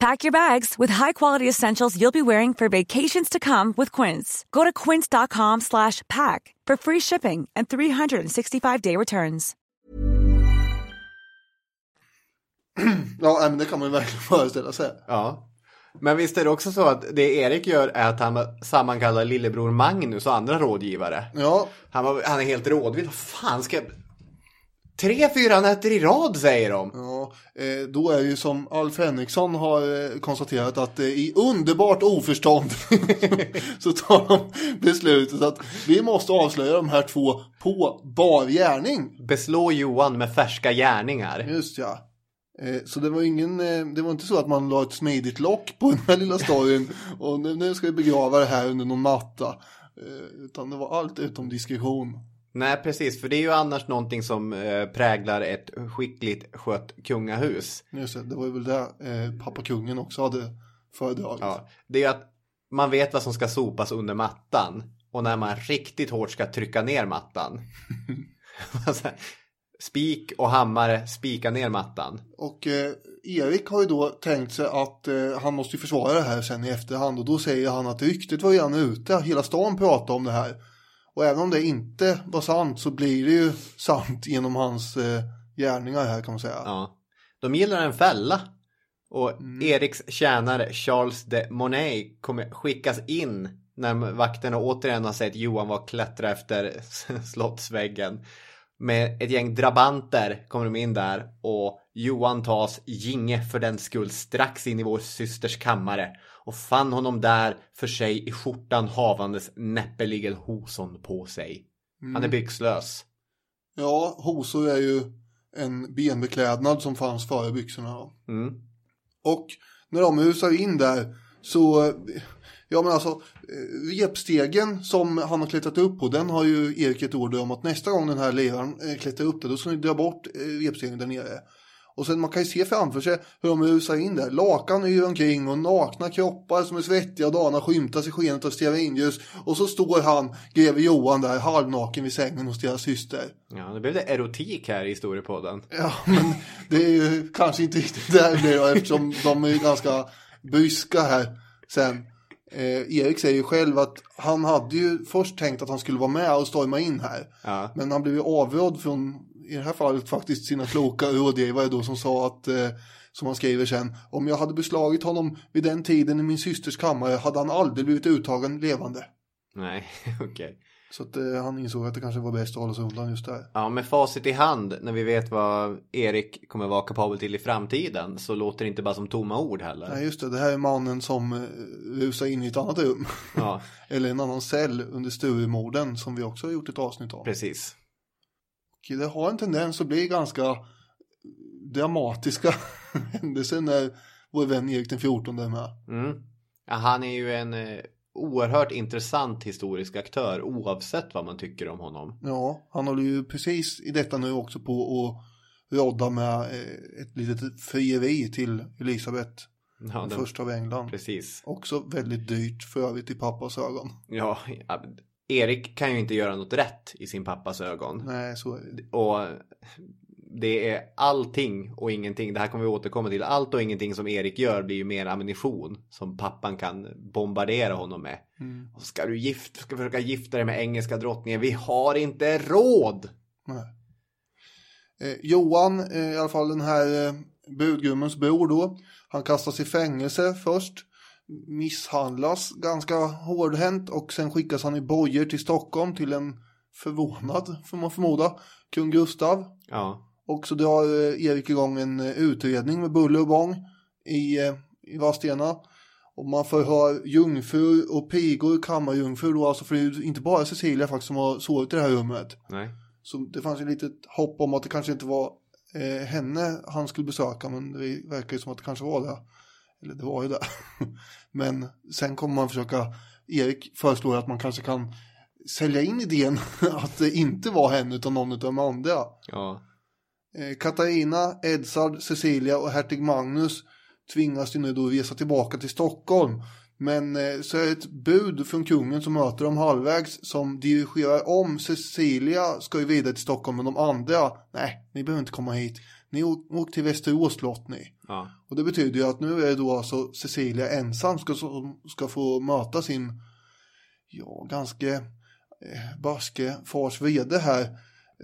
S4: Pack your bags with high-quality essentials you'll be wearing for vacations to come with Quince. Go to quince.com slash pack for free shipping and 365-day returns. *clears throat*
S1: Ja, men det kan man ju verkligen föreställa sig.
S2: Ja. Men visst är det också så att det Erik gör är att han sammankallar lillebror Magnus och andra rådgivare.
S1: Ja,
S2: Han, var, han är helt rådvill. Vad fan ska jag... Tre, fyra nätter i rad säger de.
S1: Ja, eh, då är det ju som Alf Henriksson har eh, konstaterat att eh, i underbart oförstånd *laughs* så tar de beslutet att vi måste avslöja de här två på bar gärning.
S2: Beslå Johan med färska gärningar.
S1: Just ja. Så det var ingen, det var inte så att man la ett smidigt lock på den här lilla storyn och nu, ska vi begrava det här under någon matta. Utan det var allt utom diskretion.
S2: Nej, precis. För det är ju annars någonting som eh, präglar ett skickligt skött kungahus.
S1: Just det, det var ju väl det eh, pappa kungen också hade föredragit.
S2: Ja, det är ju att man vet vad som ska sopas under mattan. Och när man riktigt hårt ska trycka ner mattan. *laughs* Spik och hammare spika ner mattan.
S1: Och eh, Erik har ju då tänkt sig att eh, han måste ju försvara det här sen i efterhand och då säger han att ryktet var redan ute, hela stan pratade om det här. Och även om det inte var sant så blir det ju sant genom hans eh, gärningar här kan man säga.
S2: Ja. De gillar en fälla. Och Eriks tjänare Charles de Monet kommer skickas in när vakterna återigen har sett Johan var klättra efter *laughs* slottsväggen. Med ett gäng drabanter kommer de in där och Johan tas ginge för den skull strax in i vår systers kammare och fann honom där för sig i skjortan havandes näppeligen hoson på sig. Han är byxlös.
S1: Ja, hosor är ju en benbeklädnad som fanns före byxorna.
S2: Mm.
S1: Och när de rusar in där så, ja men alltså, eh, repstegen som han har klättrat upp på, den har ju Erik ett order om att nästa gång den här ledaren eh, klättrar upp där, då ska ni dra bort eh, repstegen där nere. Och sen man kan ju se framför sig hur de rusar in där. Lakan yr omkring och nakna kroppar som är svettiga och dana skymtas i skenet av stearinljus. Och så står han, greve Johan där, halvnaken vid sängen hos deras syster.
S2: Ja, det blev det erotik här i historiepodden.
S1: Ja, men det är ju kanske inte riktigt där det eftersom de är ju ganska bryska här sen. Eh, Erik säger ju själv att han hade ju först tänkt att han skulle vara med och storma in här.
S2: Ja.
S1: Men han blev ju avrådd från, i det här fallet faktiskt sina kloka rådgivare då som sa att, eh, som han skriver sen, om jag hade beslagit honom vid den tiden i min systers kammare hade han aldrig blivit uttagen levande.
S2: Nej, *laughs* okej.
S1: Så att eh, han insåg att det kanske var bäst att hålla sig undan just där.
S2: Ja, med facit i hand när vi vet vad Erik kommer vara kapabel till i framtiden så låter det inte bara som tomma ord heller.
S1: Nej just det, det här är mannen som eh, rusar in i ett annat rum.
S2: Ja, *laughs*
S1: Eller en annan cell under Sturemorden som vi också har gjort ett avsnitt om.
S2: precis.
S1: Det har en tendens att bli ganska dramatiska *laughs* händelser när vår vän Erik den 14 är med.
S2: Mm. Ja, han är ju en eh, oerhört intressant historisk aktör oavsett vad man tycker om honom.
S1: Ja, han håller ju precis i detta nu också på att rodda med eh, ett litet frieri till Elisabeth,
S2: Ja,
S1: den första av England.
S2: precis.
S1: Också väldigt dyrt för övrigt i pappas ögon.
S2: Ja, Erik kan ju inte göra något rätt i sin pappas ögon.
S1: Nej, så är det.
S2: Och det är allting och ingenting. Det här kommer vi återkomma till. Allt och ingenting som Erik gör blir ju mer ammunition som pappan kan bombardera honom med. Och ska du gift, ska försöka gifta dig med engelska drottningen? Vi har inte råd!
S1: Eh, Johan, eh, i alla fall den här eh, budgummens bror då, han kastas i fängelse först, misshandlas ganska hårdhänt och sen skickas han i bojor till Stockholm till en förvånad, får man förmoda, kung Gustav.
S2: Ja,
S1: Och så drar eh, Erik igång en eh, utredning med buller och bång i, eh, i Vadstena. Och man förhör jungfrur och pigor, kammarjungfrur då, alltså för det är inte bara Cecilia faktiskt som har sovit i det här rummet.
S2: nej.
S1: Så det fanns ju lite hopp om att det kanske inte var eh, henne han skulle besöka, men det verkar ju som att det kanske var det. Eller det var ju det. *laughs* men sen kommer man försöka, Erik föreslår att man kanske kan sälja in idén *laughs* att det inte var henne utan någon av de andra.
S2: Ja,
S1: Eh, Katarina, Edsard, Cecilia och hertig Magnus tvingas ju nu då resa tillbaka till Stockholm. Men eh, så är det ett bud från kungen som möter dem halvvägs som dirigerar om. Cecilia ska ju vidare till Stockholm men de andra, nej, ni behöver inte komma hit. Ni å- åker till Västerås slott ni.
S2: ja,
S1: Och det betyder ju att nu är det då alltså Cecilia ensam ska, ska få möta sin, ja, ganska eh, barske fars vrede här.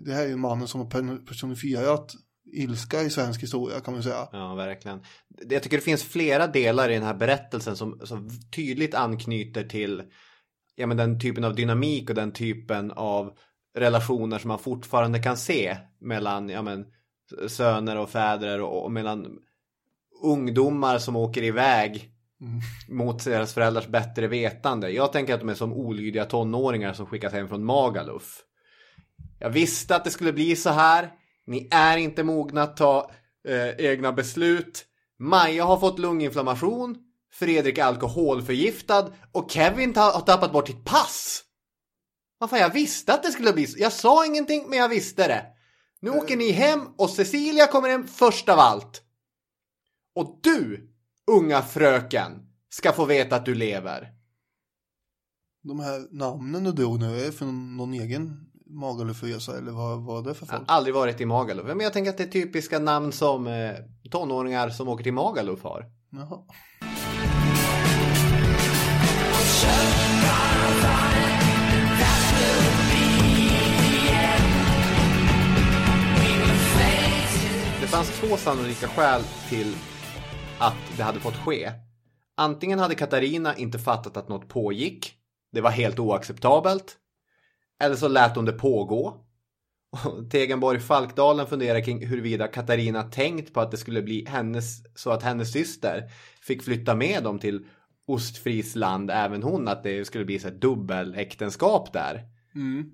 S1: Det här är ju mannen som har per- personifierat ilska i svensk historia kan man säga.
S2: ja, verkligen. Jag tycker det finns flera delar i den här berättelsen som, som tydligt anknyter till ja, men den typen av dynamik och den typen av relationer som man fortfarande kan se mellan ja, men, söner och fäder och, och mellan ungdomar som åker iväg mot deras föräldrars bättre vetande. Jag tänker att de är som olydiga tonåringar som skickas hem från Magaluf. Jag visste att det skulle bli så här. Ni är inte mogna att ta eh, egna beslut. Maja har fått lunginflammation. Fredrik är alkoholförgiftad. Och Kevin ta- har tappat bort sitt pass. Vad fan, jag visste att det skulle bli så. Jag sa ingenting, men jag visste det. Nu åker ni hem och Cecilia kommer hem först av allt. Och du, unga fröken, ska få veta att du lever.
S1: De här namnen du drog nu, är från någon egen Magalufresa eller vad är det för
S2: Jag har
S1: folk?
S2: aldrig varit i Magaluf. Men jag tänker att det är typiska namn som eh, tonåringar som åker till Magaluf har.
S1: Jaha.
S2: Det fanns två sannolika skäl till att det hade fått ske. Antingen hade Katarina inte fattat att något pågick. Det var helt oacceptabelt. Eller så lät hon det pågå. Tegenborg Falkdalen funderar kring huruvida Katarina tänkt på att det skulle bli hennes, så att hennes syster fick flytta med dem till Ostfriesland, även hon, att det skulle bli så dubbeläktenskap där.
S1: Mm.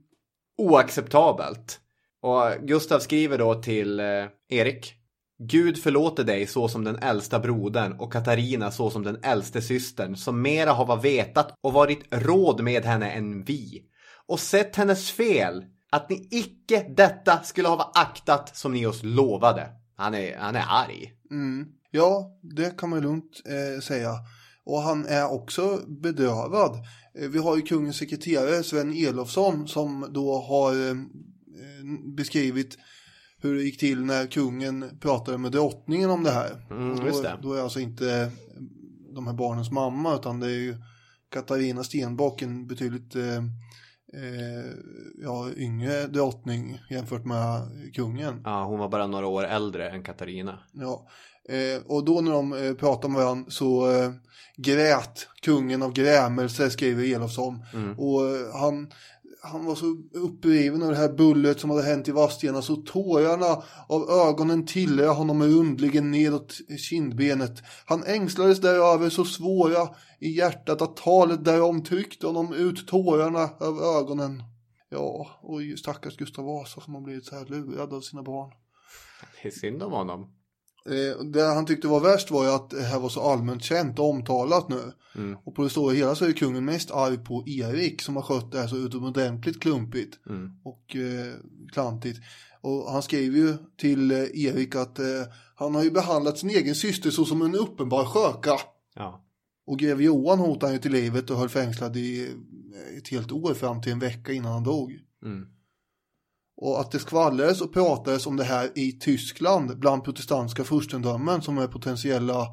S2: Oacceptabelt. Och Gustav skriver då till eh, Erik. Gud förlåter dig så som den äldsta brodern och Katarina så som den äldste systern som mera hava vetat och varit råd med henne än vi. Och sett hennes fel, att ni icke detta skulle hava aktat som ni oss lovade. Han är, han är arg.
S1: Mm. Ja, det kan man lugnt eh, säga. Och han är också bedövad. Eh, vi har ju kungens sekreterare Sven Elofsson som då har eh, beskrivit hur det gick till när kungen pratade med drottningen om det här.
S2: Mm, just det.
S1: Då, då är alltså inte de här barnens mamma utan det är ju Katarina Stenbock, en betydligt eh, eh, ja, yngre drottning jämfört med kungen.
S2: Ja, hon var bara några år äldre än Katarina.
S1: Ja, eh, och då när de eh, pratade med varandra så eh, grät kungen av grämelse, skriver Elofsson.
S2: Mm.
S1: Och eh, han, han var så uppriven av det här bullret som hade hänt i Vadstena så tårarna av ögonen tillade honom rundligen nedåt kindbenet. Han ängslades däröver så svåra i hjärtat att talet därom tryckte honom ut tårarna av ögonen. Ja, och stackars Gustav Vasa som har blivit så här lurad av sina barn.
S2: Det är synd om honom.
S1: Eh, det han tyckte var värst var ju att det här var så allmänt känt och omtalat nu.
S2: Mm.
S1: Och på det stora hela så är kungen mest arg på Erik som har skött det här så utomordentligt klumpigt
S2: Mm.
S1: och eh, klantigt. Och han skriver ju till eh, Erik att eh, han har ju behandlat sin egen syster så som en uppenbar sköka.
S2: Ja.
S1: Och greve Johan hotade han ju till livet och höll fängslad i eh, ett helt år fram till en vecka innan han dog.
S2: Mm.
S1: Och att det skvallrades och pratades om det här i Tyskland bland protestantiska furstendömen som är potentiella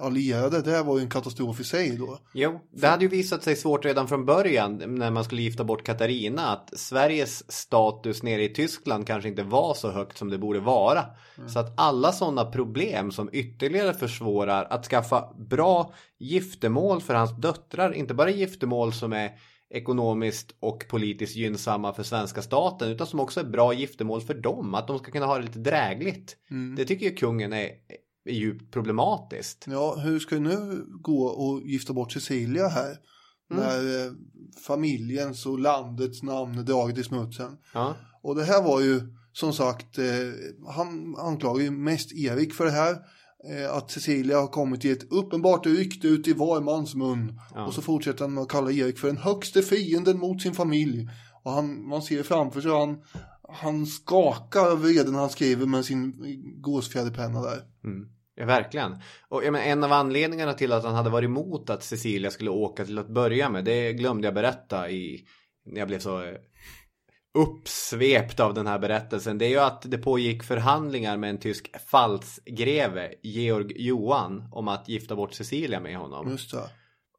S1: allierade, det var ju en katastrof i sig då.
S2: Jo, det hade ju visat sig svårt redan från början när man skulle gifta bort Katarina att Sveriges status nere i Tyskland kanske inte var så högt som det borde vara. Så att alla sådana problem som ytterligare försvårar att skaffa bra giftermål för hans döttrar, inte bara giftermål som är ekonomiskt och politiskt gynnsamma för svenska staten utan som också är bra giftermål för dem, att de ska kunna ha det lite drägligt. Det tycker ju kungen är, är djupt problematiskt.
S1: Ja, hur ska det nu gå och gifta bort Cecilia här? När eh, familjens och landets namn är draget i smutsen.
S2: Ja.
S1: Och det här var ju som sagt, eh, han anklagar ju mest Erik för det här. Eh, att Cecilia har kommit i ett uppenbart rykte ut i var mans mun.
S2: Ja.
S1: Och så fortsätter han med att kalla Erik för den högste fienden mot sin familj. Och han, man ser framför sig han, han skakar av vrede när han skriver med sin gåsfjäderpenna där.
S2: Mm. Ja, verkligen. Och jag menar, en av anledningarna till att han hade varit emot att Cecilia skulle åka till att börja med, det glömde jag berätta i, när jag blev så eh, uppsvept av den här berättelsen. Det är ju att det pågick förhandlingar med en tysk falsgreve, Georg Johan, om att gifta bort Cecilia med honom.
S1: Just det.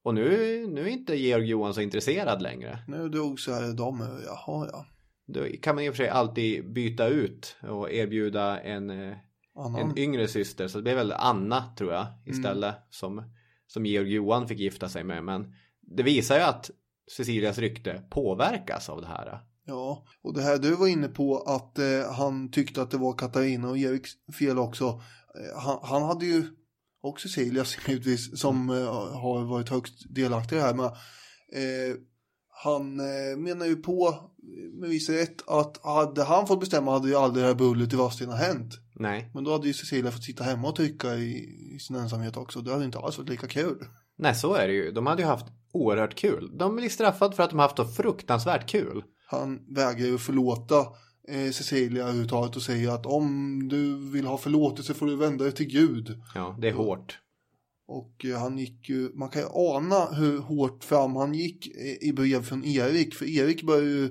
S2: Och nu, nu är inte Georg Johan så intresserad längre.
S1: Nu drog så här de jaha ja.
S2: Då kan man i och för sig alltid byta ut och erbjuda en, eh,
S1: Annan.
S2: en yngre syster. Så det blev väl Anna tror jag istället som, som Georg Johan fick gifta sig med. Men det visar ju att Cecilias rykte påverkas av det här.
S1: Ja, och det här du var inne på att eh, han tyckte att det var Katarina och Eriks fel också. Eh, han, han hade ju, och Cecilias *laughs* givetvis, som eh, har varit högst delaktig i det här med. Eh, han eh, menar ju på, med viss rätt, att hade han fått bestämma hade ju aldrig det här bullet i Vadstena hänt.
S2: Nej.
S1: Men då hade ju Cecilia fått sitta hemma och tycka i, i sin ensamhet också. Det hade inte alls varit lika kul.
S2: Nej, så är det ju. De hade ju haft oerhört kul. De blir straffade för att de haft så fruktansvärt kul.
S1: Han vägrar ju förlåta eh, Cecilia överhuvudtaget och säger att om du vill ha förlåtelse får du vända dig till Gud.
S2: Ja, det är hårt.
S1: Och eh, han gick ju, man kan ju ana hur hårt fram han gick eh, i brev från Erik. För Erik börjar ju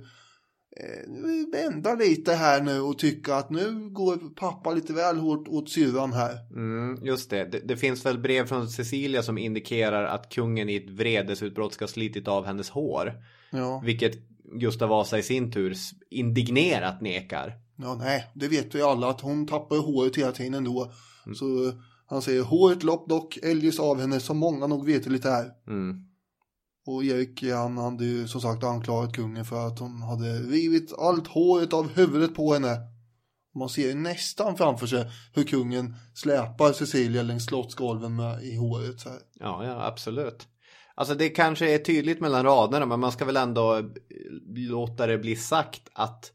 S1: eh, vända lite här nu och tycka att nu går pappa lite väl hårt åt syrran här.
S2: Mm, just det. det. Det finns väl brev från Cecilia som indikerar att kungen i ett vredesutbrott ska ha slitit av hennes hår.
S1: Ja.
S2: Vilket Gustav Vasa i sin tur indignerat nekar.
S1: Ja, nej, det vet vi alla att hon tappar håret hela tiden ändå. Så Han säger håret lopp dock, eljest av henne som många nog vet lite är.
S2: Mm.
S1: Och Erik han hade ju som sagt anklagat kungen för att hon hade rivit allt håret av huvudet på henne. Man ser nästan framför sig hur kungen släpar Cecilia längs slottsgolven med, i håret. Så här.
S2: Ja, ja, absolut. Alltså det kanske är tydligt mellan raderna men man ska väl ändå eh, låta det bli sagt att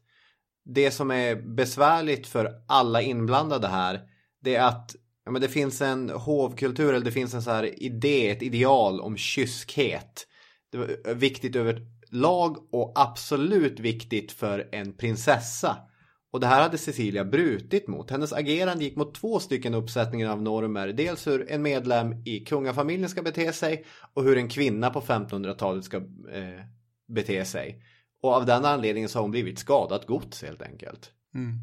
S2: det som är besvärligt för alla inblandade här det är att ja, men det finns en hovkultur eller det finns en så här idé, ett ideal om kyskhet. Det var eh, viktigt över lag och absolut viktigt för en prinsessa. Och det här hade Cecilia brutit mot. Hennes agerande gick mot två stycken uppsättningar av normer. Dels hur en medlem i kungafamiljen ska bete sig och hur en kvinna på 1500-talet ska eh, bete sig. Och av den anledningen så har hon blivit skadat gods helt enkelt.
S1: Mm.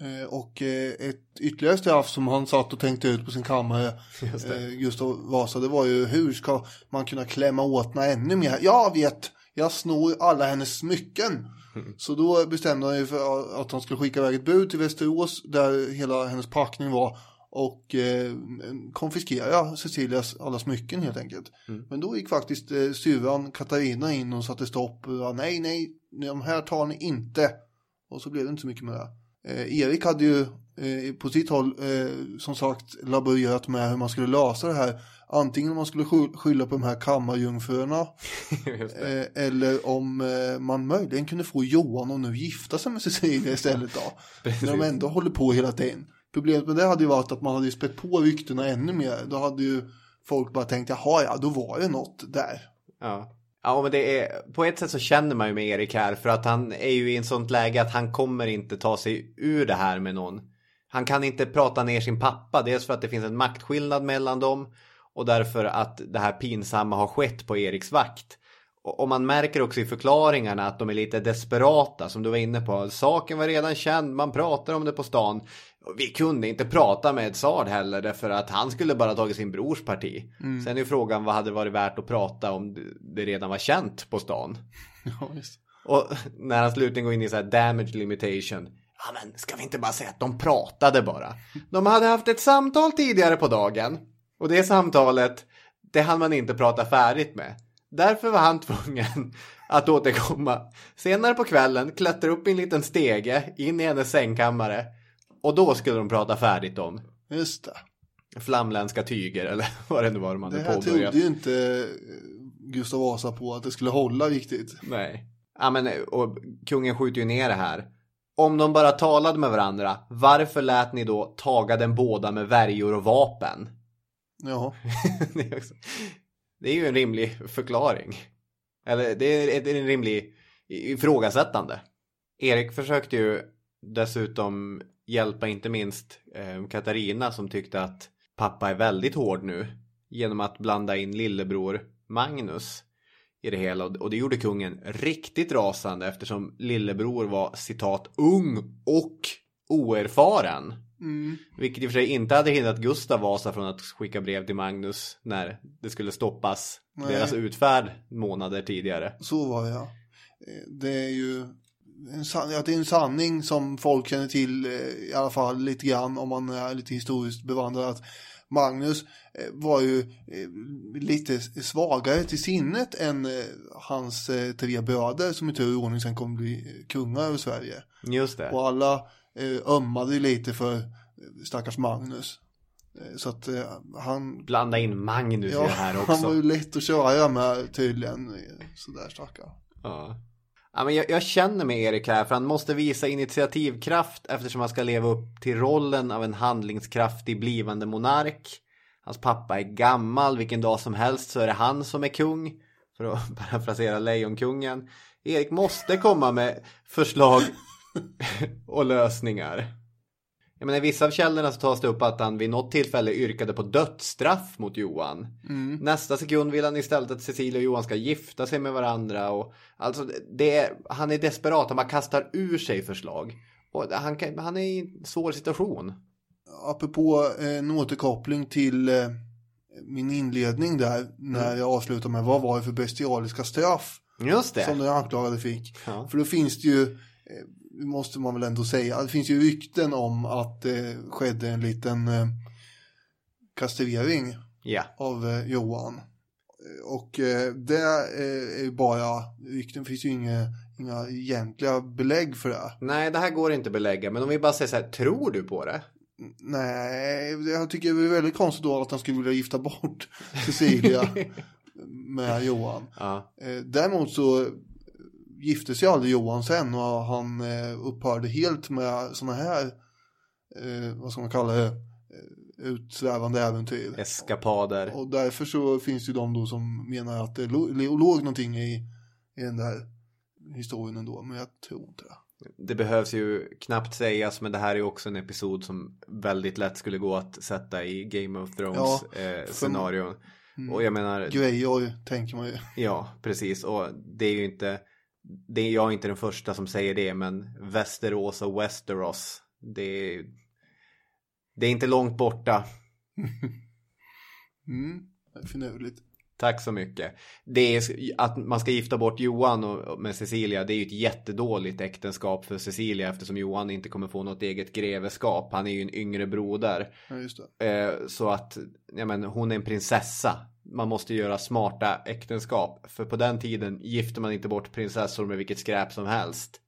S1: Eh, och eh, ett ytterligare straff som han satt och tänkte ut på sin kammare, *laughs*
S2: Just det.
S1: eh, Gustav Vasa, det var ju hur ska man kunna klämma åt henne ännu mer? Jag vet, jag snor alla hennes smycken. Så då bestämde han ju för att han skulle skicka iväg ett bud till Västerås där hela hennes packning var och eh, konfiskera Cecilias alla smycken helt enkelt. Men då gick faktiskt eh, syrran Katarina in och satte stopp. Och, sa, nej, nej, de här tar ni inte. Och så blev det inte så mycket med det. Eh, Erik hade ju eh, på sitt håll eh, som sagt laborerat med hur man skulle lösa det här. Antingen om man skulle sky- skylla på de här kammarjungfrurna *laughs* eh, eller om eh, man möjligen kunde få Johan att nu gifta sig med Cecilia istället då. *laughs* När de ändå håller på hela tiden. Problemet med det hade ju varit att man hade ju spett på ryktena ännu mer. Då hade ju folk bara tänkt, jaha ja, då var det något där.
S2: Ja. Ja men det är, på ett sätt så känner man ju med Erik här för att han är ju i en sånt läge att han kommer inte ta sig ur det här med någon. Han kan inte prata ner sin pappa, dels för att det finns en maktskillnad mellan dem och därför att det här pinsamma har skett på Eriks vakt. Och man märker också i förklaringarna att de är lite desperata som du var inne på. Saken var redan känd, man pratar om det på stan. Vi kunde inte prata med Tsar heller därför att han skulle bara tagit sin brors parti. Sen är frågan vad hade varit värt att prata om det- redan var känt på stan. *laughs*
S1: Ja.
S2: Och när han slutligen går in i så här damage limitation. Ja men ska vi inte bara säga att de pratade bara. De hade haft ett samtal tidigare på dagen. Och det samtalet, det hann man inte prata färdigt med. Därför var han *laughs* tvungen att återkomma senare på kvällen, klättra upp i en liten stege in i hennes sängkammare. Och då skulle de prata färdigt om
S1: Just det.
S2: flamländska tyger eller *laughs* vad det nu var de
S1: Det
S2: hade
S1: här
S2: påbörjat.
S1: trodde ju inte eh, Gustav Vasa på att det skulle hålla riktigt.
S2: Nej. Ja men och kungen skjuter ju ner det här. Om de bara talade med varandra, varför lät ni då taga den båda med värjor och vapen?
S1: Ja, *laughs*
S2: det, är också, det är ju en rimlig förklaring. Eller det är en rimlig ifrågasättande. Erik försökte ju dessutom hjälpa inte minst eh, Katarina som tyckte att pappa är väldigt hård nu. Genom att blanda in lillebror Magnus i det hela. Och det gjorde kungen riktigt rasande eftersom lillebror var citat ung och oerfaren
S1: mm.
S2: Vilket i och för sig inte hade hindrat Gustav Vasa från att skicka brev till Magnus när det skulle stoppas
S1: Nej.
S2: deras utfärd månader tidigare.
S1: så var det ja. Eh, Det är ju en, san- ja, det är en sanning som folk känner till eh, i alla fall lite grann om man är lite historiskt bevandrad. Att Magnus eh, var ju lite svagare till sinnet än hans tre bröder som i tur och ordning sen kommer bli kungar över Sverige.
S2: Just det.
S1: Och alla ömmade ju lite för eh, stackars Magnus. Eh, så att eh, han,
S2: Blanda in Magnus i det här
S1: han var
S2: också.
S1: ju lätt att köra med tydligen. eh, Sådär stackare.
S2: Ja. Ja, men jag, jag känner med Erik här för han måste visa initiativkraft eftersom han ska leva upp till rollen av en handlingskraftig blivande monark. Hans pappa är gammal, vilken dag som helst så är det han som är kung. För att *laughs* parafrasera Lejonkungen. Erik måste komma med förslag *laughs* och lösningar. Jag menar, I vissa av källorna så tas det upp att han vid något tillfälle yrkade på dödsstraff mot Johan. Nästa sekund vill han istället att Cecilia och Johan ska gifta sig med varandra. Och, alltså, det är, han är desperat, han bara kastar ur sig förslag. Och han, kan, han är i en svår situation.
S1: apropå eh, en återkoppling till eh, min inledning där när jag avslutar med vad var det för bestialiska straff
S2: Just det.
S1: som den anklagade fick.
S2: Ja.
S1: För då finns det ju, eh, måste man väl ändå säga, det finns ju rykten om att det skedde en liten, eh, kastrering
S2: Ja.
S1: av eh, Johan. Och eh, det eh, är ju bara rykten, finns ju inga, inga egentliga belägg för det.
S2: Nej, det här går inte att belägga. Men om vi bara säger så här, tror du på det?
S1: Nej, jag tycker det är väldigt konstigt då att han skulle vilja gifta bort *laughs* Cecilia *laughs* med Johan.
S2: Ja.
S1: Däremot så gifte sig aldrig Johan sen och han eh, upphörde helt med sådana här, eh, vad ska man kalla det, eh, utsvävande äventyr.
S2: Eskapader.
S1: Och därför så finns det ju de då som menar att det låg, någonting i, i den där historien ändå, men jag tror inte det.
S2: Det behövs ju knappt sägas men det här är ju också en episod som väldigt lätt skulle gå att sätta i Game of Thrones
S1: Ja,
S2: eh, scenarion. Och jag menar,
S1: Grejer tänker man ju.
S2: ja precis och det är ju inte, det är jag inte den första som säger det men Västerås och Westeros, det är, det är inte långt borta. *laughs*
S1: Mm, det är finurligt.
S2: Tack så mycket. Det är att man ska gifta bort Johan och, med Cecilia. Det är ju ett jättedåligt äktenskap för Cecilia eftersom Johan inte kommer få något eget greveskap. Han är ju en yngre broder.
S1: Ja.
S2: Eh, så att ja, men, hon är en prinsessa. Man måste göra smarta äktenskap. För på den tiden gifte man inte bort prinsessor med vilket skräp som helst.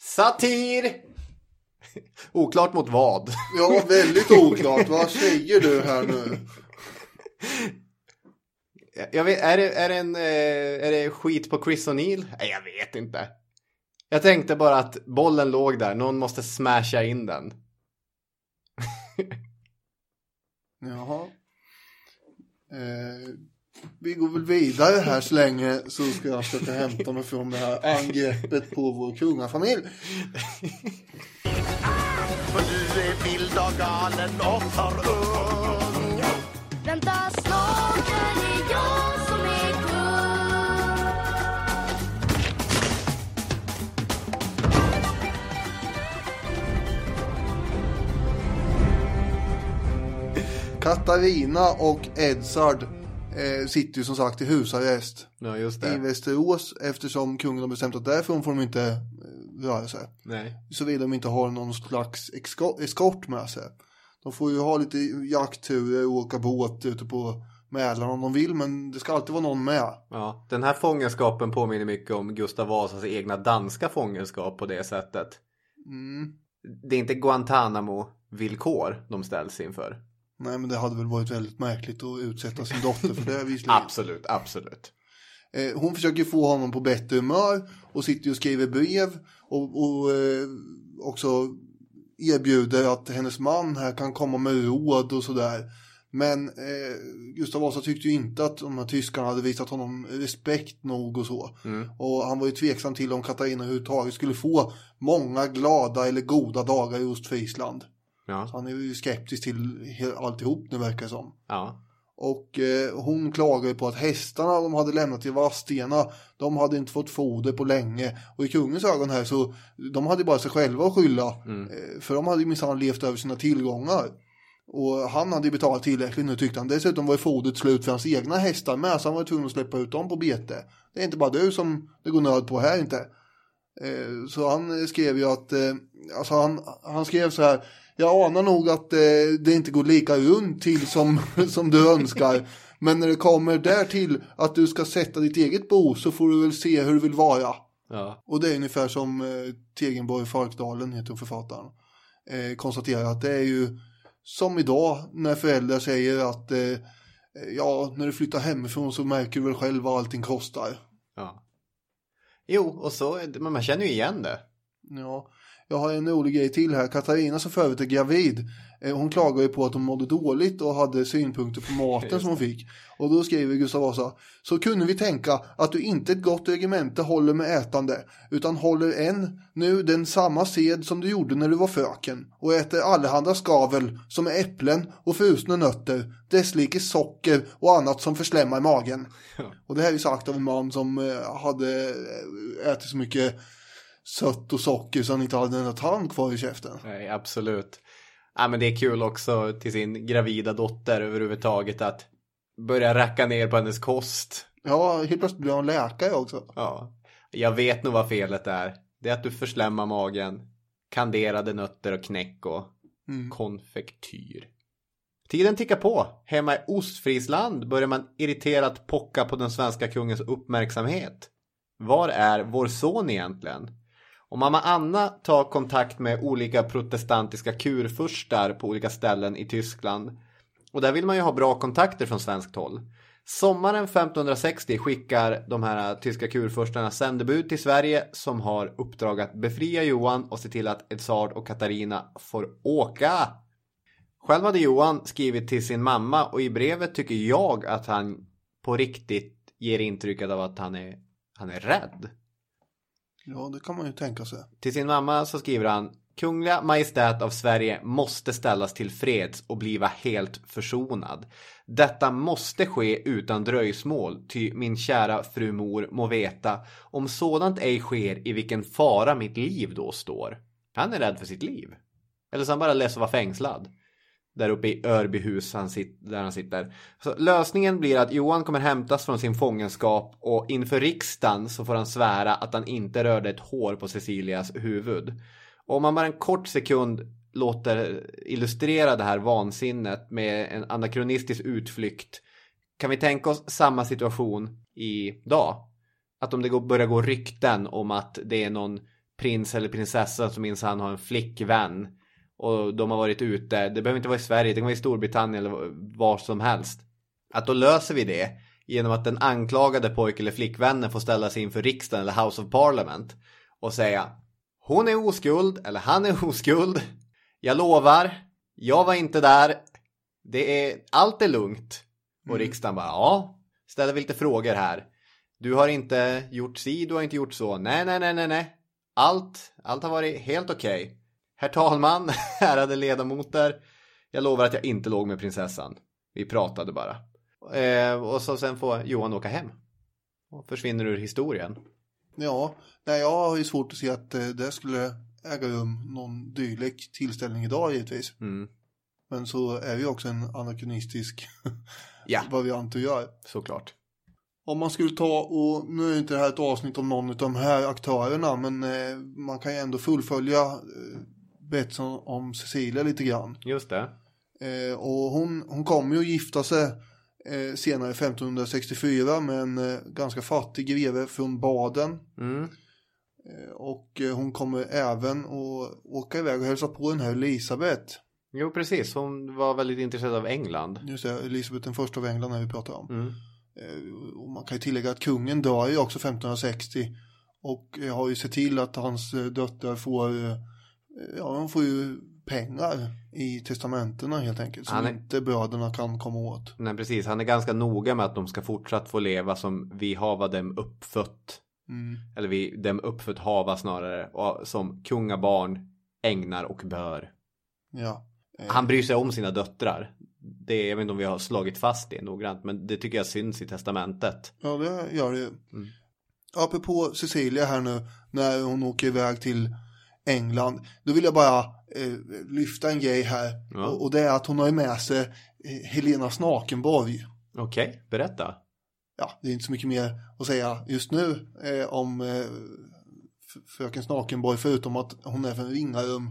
S2: Satir! *laughs* Oklart mot vad.
S1: Ja, väldigt oklart. Vad säger du här nu? *laughs*
S2: Jag vet, är, det, är, det en, eh, är det skit på Chris O'Neill? Nej, jag vet inte. Jag tänkte bara att bollen låg där. Någon måste smasha in den. *laughs*
S1: Jaha. Eh, vi går väl vidare här så länge så ska jag försöka hämta mig från det här angreppet på vår kungafamilj. *laughs*
S5: För du är vild och galen och för ung
S1: Katarina och Edsard eh, sitter ju som sagt i husarrest
S2: Ja, just
S1: i
S2: det.
S1: Västerås eftersom kungen har bestämt att därifrån får de inte eh, röra sig.
S2: Nej.
S1: Såvida de inte har någon slags eskort med sig. De får ju ha lite jaktturer och åka båt ute på Mälaren om de vill men det ska alltid vara någon med.
S2: Ja, den här fångenskapen påminner mycket om Gustav Vasas egna danska fångenskap på det sättet.
S1: Mm.
S2: Det är inte Guantanamo-villkor de ställs inför.
S1: Nej men det hade väl varit väldigt märkligt att utsätta sin dotter för det visserligen. *laughs*
S2: Absolut, absolut.
S1: Eh, hon försöker få honom på bättre humör och sitter och skriver brev och, och eh, också erbjuder att hennes man här kan komma med råd och sådär. Men eh, Gustav Vasa tyckte ju inte att de här tyskarna hade visat honom respekt nog och så. Och han var ju tveksam till om Katarina överhuvudtaget skulle få många glada eller goda dagar i Ostfriesland.
S2: Ja,
S1: Så han är ju skeptisk till alltihop nu verkar det som.
S2: ja.
S1: Och eh, hon klagar ju på att hästarna de hade lämnat i Vadstena, de hade inte fått foder på länge. Och i kungens ögon här så, de hade bara sig själva att skylla. Eh, för de hade ju minsann levt över sina tillgångar. Och han hade ju betalat tillräckligt nu tyckte han. Dessutom var ju fodret slut för hans egna hästar med, så han var tvungen att släppa ut dem på bete. Det är inte bara du som det går nöd på här inte. Eh, Så han skrev ju att, eh, alltså han, han skrev så här, jag anar nog att eh, det inte går lika runt till som, *laughs* som du önskar. Men när det kommer där till att du ska sätta ditt eget bo så får du väl se hur du vill vara.
S2: ja.
S1: Och det är ungefär som eh, Tegenborg Falkdalen heter författaren. Eh, konstaterar att det är ju som idag när föräldrar säger att eh, ja, när du flyttar hemifrån så märker du väl själv vad allting kostar.
S2: ja. Jo, och så, men man känner ju igen det.
S1: Ja, jag har en rolig grej till här. Katarina som för övrigt är gravid. eh, Hon klagar ju på att hon mådde dåligt och hade synpunkter på maten som hon fick. Och då skriver Gustav Vasa. Så kunde vi tänka att du inte ett gott regemente håller med ätande. Utan håller än nu den samma sed som du gjorde när du var fröken. Och äter allehanda skavel som är äpplen och frusna nötter. Desslike socker och annat som förslämmar magen. Och det här är sagt av en man som eh, hade eh, ätit så mycket sött och socker så han inte hade en tand kvar i käften.
S2: Nej, absolut. Ja, men det är kul också till sin gravida dotter överhuvudtaget att börja racka ner på hennes kost.
S1: Ja, helt plötsligt blir han läkare också.
S2: Ja, jag vet nog vad felet är. Det är att du förslämmar magen, kanderade nötter och knäck och konfektyr. Tiden tickar på. Hemma i Ostfriesland börjar man irriterat pocka på den svenska kungens uppmärksamhet. Var är vår son egentligen? Och mamma Anna tar kontakt med olika protestantiska kurfurstar på olika ställen i Tyskland. Och där vill man ju ha bra kontakter från svenskt håll. Sommaren 1560 skickar de här tyska kurfurstarna sändebud till Sverige som har uppdrag att befria Johan och se till att Edzard och Katarina får åka. Själv hade Johan skrivit till sin mamma och i brevet tycker jag att han på riktigt ger intrycket av att han är, han är rädd.
S1: Ja, det kan man ju tänka sig.
S2: Till sin mamma så skriver han Kungliga Majestät av Sverige måste ställas till freds och bliva helt försonad. Detta måste ske utan dröjsmål, ty min kära fru mor må veta, om sådant ej sker i vilken fara mitt liv då står. Han är rädd för sitt liv. Eller så är han bara less att vara fängslad. Där uppe i Örbyhus han sit, där han sitter. Så lösningen blir att Johan kommer hämtas från sin fångenskap och inför riksdagen så får han svära att han inte rörde ett hår på Cecilias huvud. Och om man bara en kort sekund låter illustrera det här vansinnet med en anakronistisk utflykt. Kan vi tänka oss samma situation idag? Att om det går, börjar gå rykten om att det är någon prins eller prinsessa som minsann har en flickvän och de har varit ute. Det behöver inte vara i Sverige, det kan vara i Storbritannien eller var som helst. Att då löser vi det genom att den anklagade pojk eller flickvännen får ställa sig inför riksdagen eller House of Parliament och säga hon är oskuld eller han är oskuld. Jag lovar, jag var inte där. Det är, allt är lugnt. Och riksdagen bara, ja, ställer vi lite frågor här. Du har inte gjort si, du har inte gjort så. Nej, nej, nej, nej, nej. Allt, allt har varit helt okej. Herr talman, *laughs* ärade ledamoter. Jag lovar att jag inte låg med prinsessan. Vi pratade bara. Eh, och så sen får Johan åka hem. Och försvinner ur historien.
S1: Ja, nej, jag har ju svårt att se att eh, det skulle äga rum någon dylik tillställning idag givetvis.
S2: Mm.
S1: Men så är vi också en anakronistisk
S2: Ja. *laughs*
S1: variant att göra.
S2: Såklart.
S1: Om man skulle ta och, nu är inte det här ett avsnitt om någon av de här aktörerna, men eh, man kan ju ändå fullfölja berättelsen om Cecilia lite grann.
S2: Just det.
S1: Eh, och hon, hon kommer ju att gifta sig eh, senare 1564 med en eh, ganska fattig greve från Baden.
S2: Mm.
S1: Eh, och eh, hon kommer även att åka iväg och hälsa på den här Elisabeth.
S2: Jo, precis. Hon var väldigt intresserad av England.
S1: Just det, Elisabeth den första av England när vi pratar om.
S2: Mm.
S1: Eh, och man kan ju tillägga att kungen dör ju också 1560 och har ju sett till att hans döttrar får, ja de får ju pengar i testamentena helt enkelt som
S2: är-
S1: inte bröderna kan komma åt.
S2: Nej, precis. Han är ganska noga med att de ska fortsatt få leva som vi hava dem uppfött.
S1: Mm.
S2: Eller vi dem uppfött hava snarare. Och som kungabarn ägnar och bör.
S1: Ja. Eh,
S2: Han bryr sig om sina döttrar. Det, jag vet inte om vi har slagit fast det noggrant. Men det tycker jag syns i testamentet.
S1: Ja, det gör det ju.
S2: Mm.
S1: Apropå Cecilia här nu, när hon åker iväg till England. Då vill jag bara eh, lyfta en grej här.
S2: Ja.
S1: Och, och det är att hon har ju med sig eh, Helena Snakenborg.
S2: Okej, berätta.
S1: Ja, det är inte så mycket mer att säga just nu eh, om eh, fröken Snakenborg, förutom att hon är från Ringarum.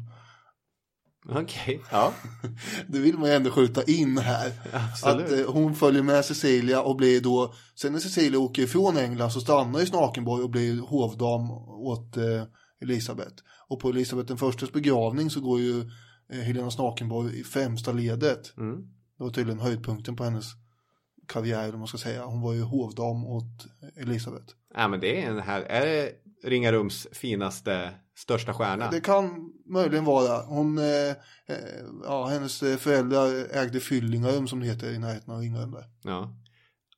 S2: Okej, ja. *laughs*
S1: Det vill man ju ändå skjuta in här.
S2: Absolut.
S1: Att eh, hon följer med Cecilia och blir då, sen när Cecilia åker ifrån England så stannar ju Snakenborg och blir hovdam åt eh, Elisabeth. Och på Elisabeth den förstas begravning så går ju eh, Helena Snakenborg i främsta ledet.
S2: Mm.
S1: Det var tydligen höjdpunkten på hennes karriär, vad man ska säga. Hon var ju hovdam åt Elisabeth.
S2: Ja, men det är en här. Är det Ringarums finaste, största stjärna?
S1: Det kan möjligen vara. Hon, eh, eh, ja, hennes föräldrar ägde Fyllingarum som det heter i närheten av Ringarum där.
S2: Ja.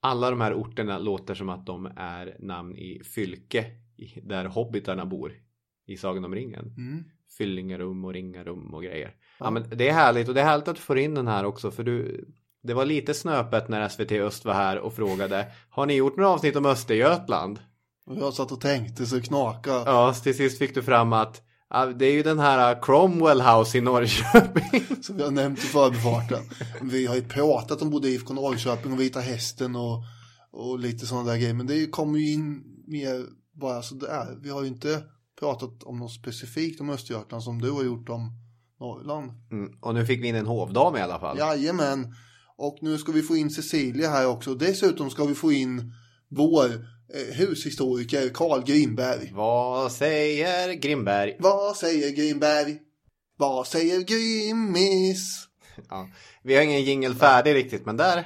S2: Alla de här orterna låter som att de är namn i fylke där hobbitarna bor i Sagan om ringen.
S1: Mm.
S2: Fyllingarum och Ringarum och grejer. Ja men det är härligt och det är härligt att du får in den här också för du det var lite snöpet när SVT Öst var här och frågade Har ni gjort några avsnitt om Östergötland?
S1: Och jag satt och tänkte så knaka.
S2: Ja, till sist fick du fram att ja, det är ju den här Cromwell House i Norrköping. *laughs*
S1: Som vi har nämnt i förbifarten. Vi har ju pratat om både IFK Norrköping och Vita Hästen och, och lite sådana där grejer. Men det kommer ju in mer bara sådär. Vi har ju inte pratat om något specifikt om Östergötland som du har gjort om Norrland.
S2: Mm. Och nu fick vi in en hovdam i alla fall.
S1: Jajamän. Och nu ska vi få in Cecilia här också. Dessutom ska vi få in vår eh, hushistoriker Carl Grimberg.
S2: Vad säger Grimberg?
S1: Vad säger Grimberg? Vad säger Grimmis?
S2: Ja. Vi har ingen jingel färdig riktigt, men där...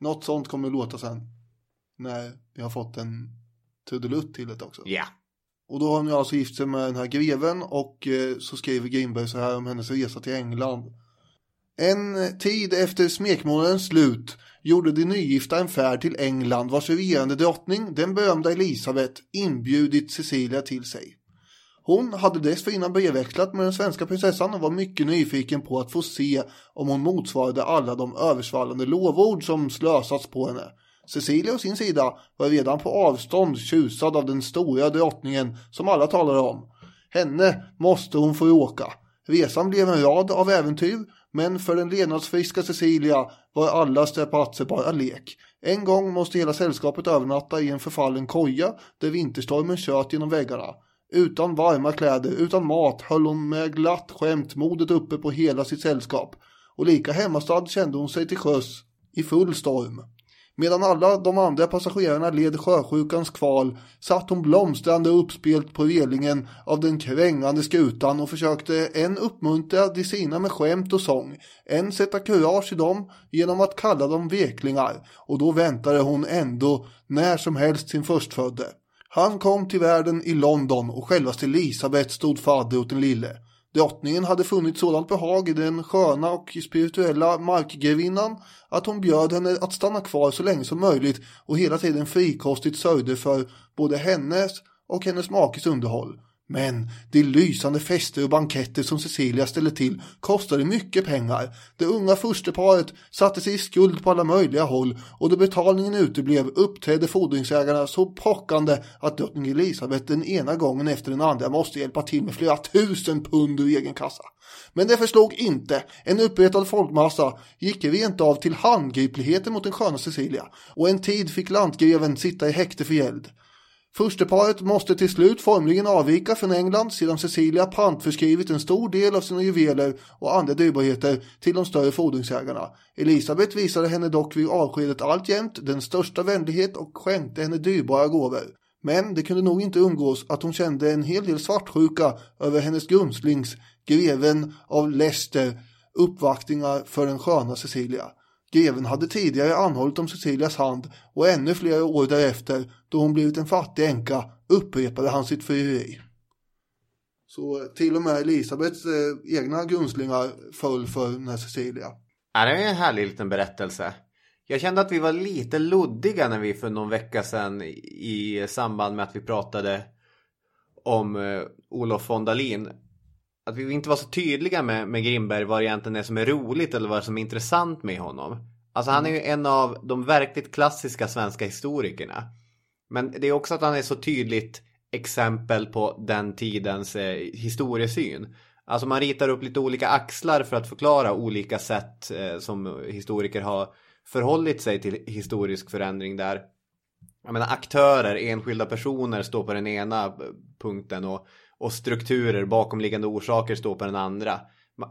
S1: Något sånt kommer låta sen. När vi har fått en trudelutt till det också.
S2: Ja.
S1: Och då har hon ju alltså gift sig med den här greven och eh, så skriver Grimberg så här om hennes resa till England. En tid efter smekmånadens slut gjorde de nygifta en färd till England vars regerande drottning, den berömda Elisabet, inbjudit Cecilia till sig. Hon hade dessförinnan brevväxlat med den svenska prinsessan och var mycket nyfiken på att få se om hon motsvarade alla de översvallande lovord som slösats på henne. Cecilia å sin sida var redan på avstånd tjusad av den stora drottningen som alla talade om. Henne måste hon få åka. Resan blev en rad av äventyr, men för den levnadsfriska Cecilia var alla strapatser bara lek. En gång måste hela sällskapet övernatta i en förfallen koja där vinterstormen kört genom väggarna. Utan varma kläder, utan mat höll hon med glatt skämt modet uppe på hela sitt sällskap. Och lika hemmastad kände hon sig till sjöss i full storm. Medan alla de andra passagerarna led sjösjukans kval satt hon blomstrande uppspelt på relingen av den krängande skutan och försökte en uppmuntra de sina med skämt och sång, en sätta kurage i dem genom att kalla dem veklingar och då väntade hon ändå när som helst sin förstfödde. Han kom till världen i London och självaste Elisabeth stod fadder åt den lille. Drottningen hade funnit sådant behag i den sköna och spirituella markgrevinnan att hon bjöd henne att stanna kvar så länge som möjligt och hela tiden frikostigt sörjde för både hennes och hennes makes underhåll. Men de lysande fester och banketter som Cecilia ställde till kostade mycket pengar. Det unga fursteparet satte sig i skuld på alla möjliga håll och då betalningen uteblev uppträdde fordringsägarna så pockande att drottning Elisabeth den ena gången efter den andra måste hjälpa till med flera tusen pund ur egen kassa. Men det förslog inte. En uppretad folkmassa gick rent av till handgripligheter mot den sköna Cecilia och en tid fick lantgreven sitta i häkte för gäld. Fursteparet måste till slut formligen avvika från England sedan Cecilia pantförskrivit en stor del av sina juveler och andra dyrbarheter till de större fordringsägarna. Elisabeth visade henne dock vid avskedet alltjämt den största vänlighet och skänkte henne dyrbara gåvor. Men det kunde nog inte undgås att hon kände en hel del svartsjuka över hennes grumslings, greven av Leicester, uppvaktningar för den sköna Cecilia. Greven hade tidigare anhållit om Cecilias hand och ännu flera år därefter, då hon blivit en fattig änka, upprepade han sitt frieri. Så till och med Elisabeths eh, egna grundslingar föll för den här Cecilia.
S2: Ja, det är en härlig liten berättelse. Jag kände att vi var lite luddiga när vi för någon vecka sedan i samband med att vi pratade om eh, Olof von Dalin. Att vi inte var så tydliga med, med Grimberg vad det egentligen är som är roligt eller vad som är intressant med honom. Alltså han är ju en av de verkligt klassiska svenska historikerna. Men det är också att han är så tydligt exempel på den tidens eh, historiesyn. Alltså man ritar upp lite olika axlar för att förklara olika sätt eh, som historiker har förhållit sig till historisk förändring där. Jag menar aktörer, enskilda personer står på den ena eh, punkten och, och strukturer, bakomliggande orsaker står på den andra.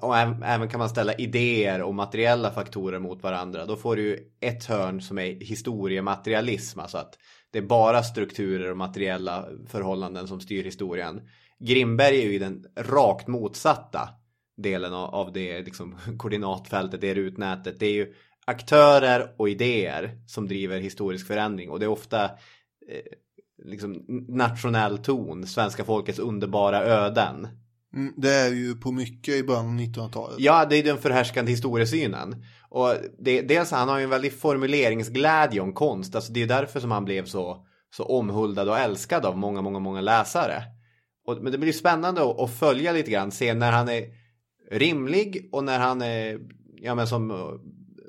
S2: Och även kan man ställa idéer och materiella faktorer mot varandra. Då får du ett hörn som är historiematerialism. Alltså att det är bara strukturer och materiella förhållanden som styr historien. Grimberg är ju den rakt motsatta delen av, av det liksom, *laughs* koordinatfältet, det rutnätet. Det är ju aktörer och idéer som driver historisk förändring. Och det är ofta eh, liksom nationell ton, svenska folkets underbara öden.
S1: Mm, det är ju på mycket i början av 1900-talet.
S2: Ja, det är den förhärskande historiesynen. Och det, dels han har ju en väldig formuleringsglädje om konst. Alltså det är därför som han blev så, så omhuldad och älskad av många, många, många läsare. Och, men det blir spännande att, att följa lite grann, se när han är rimlig och när han är, ja men som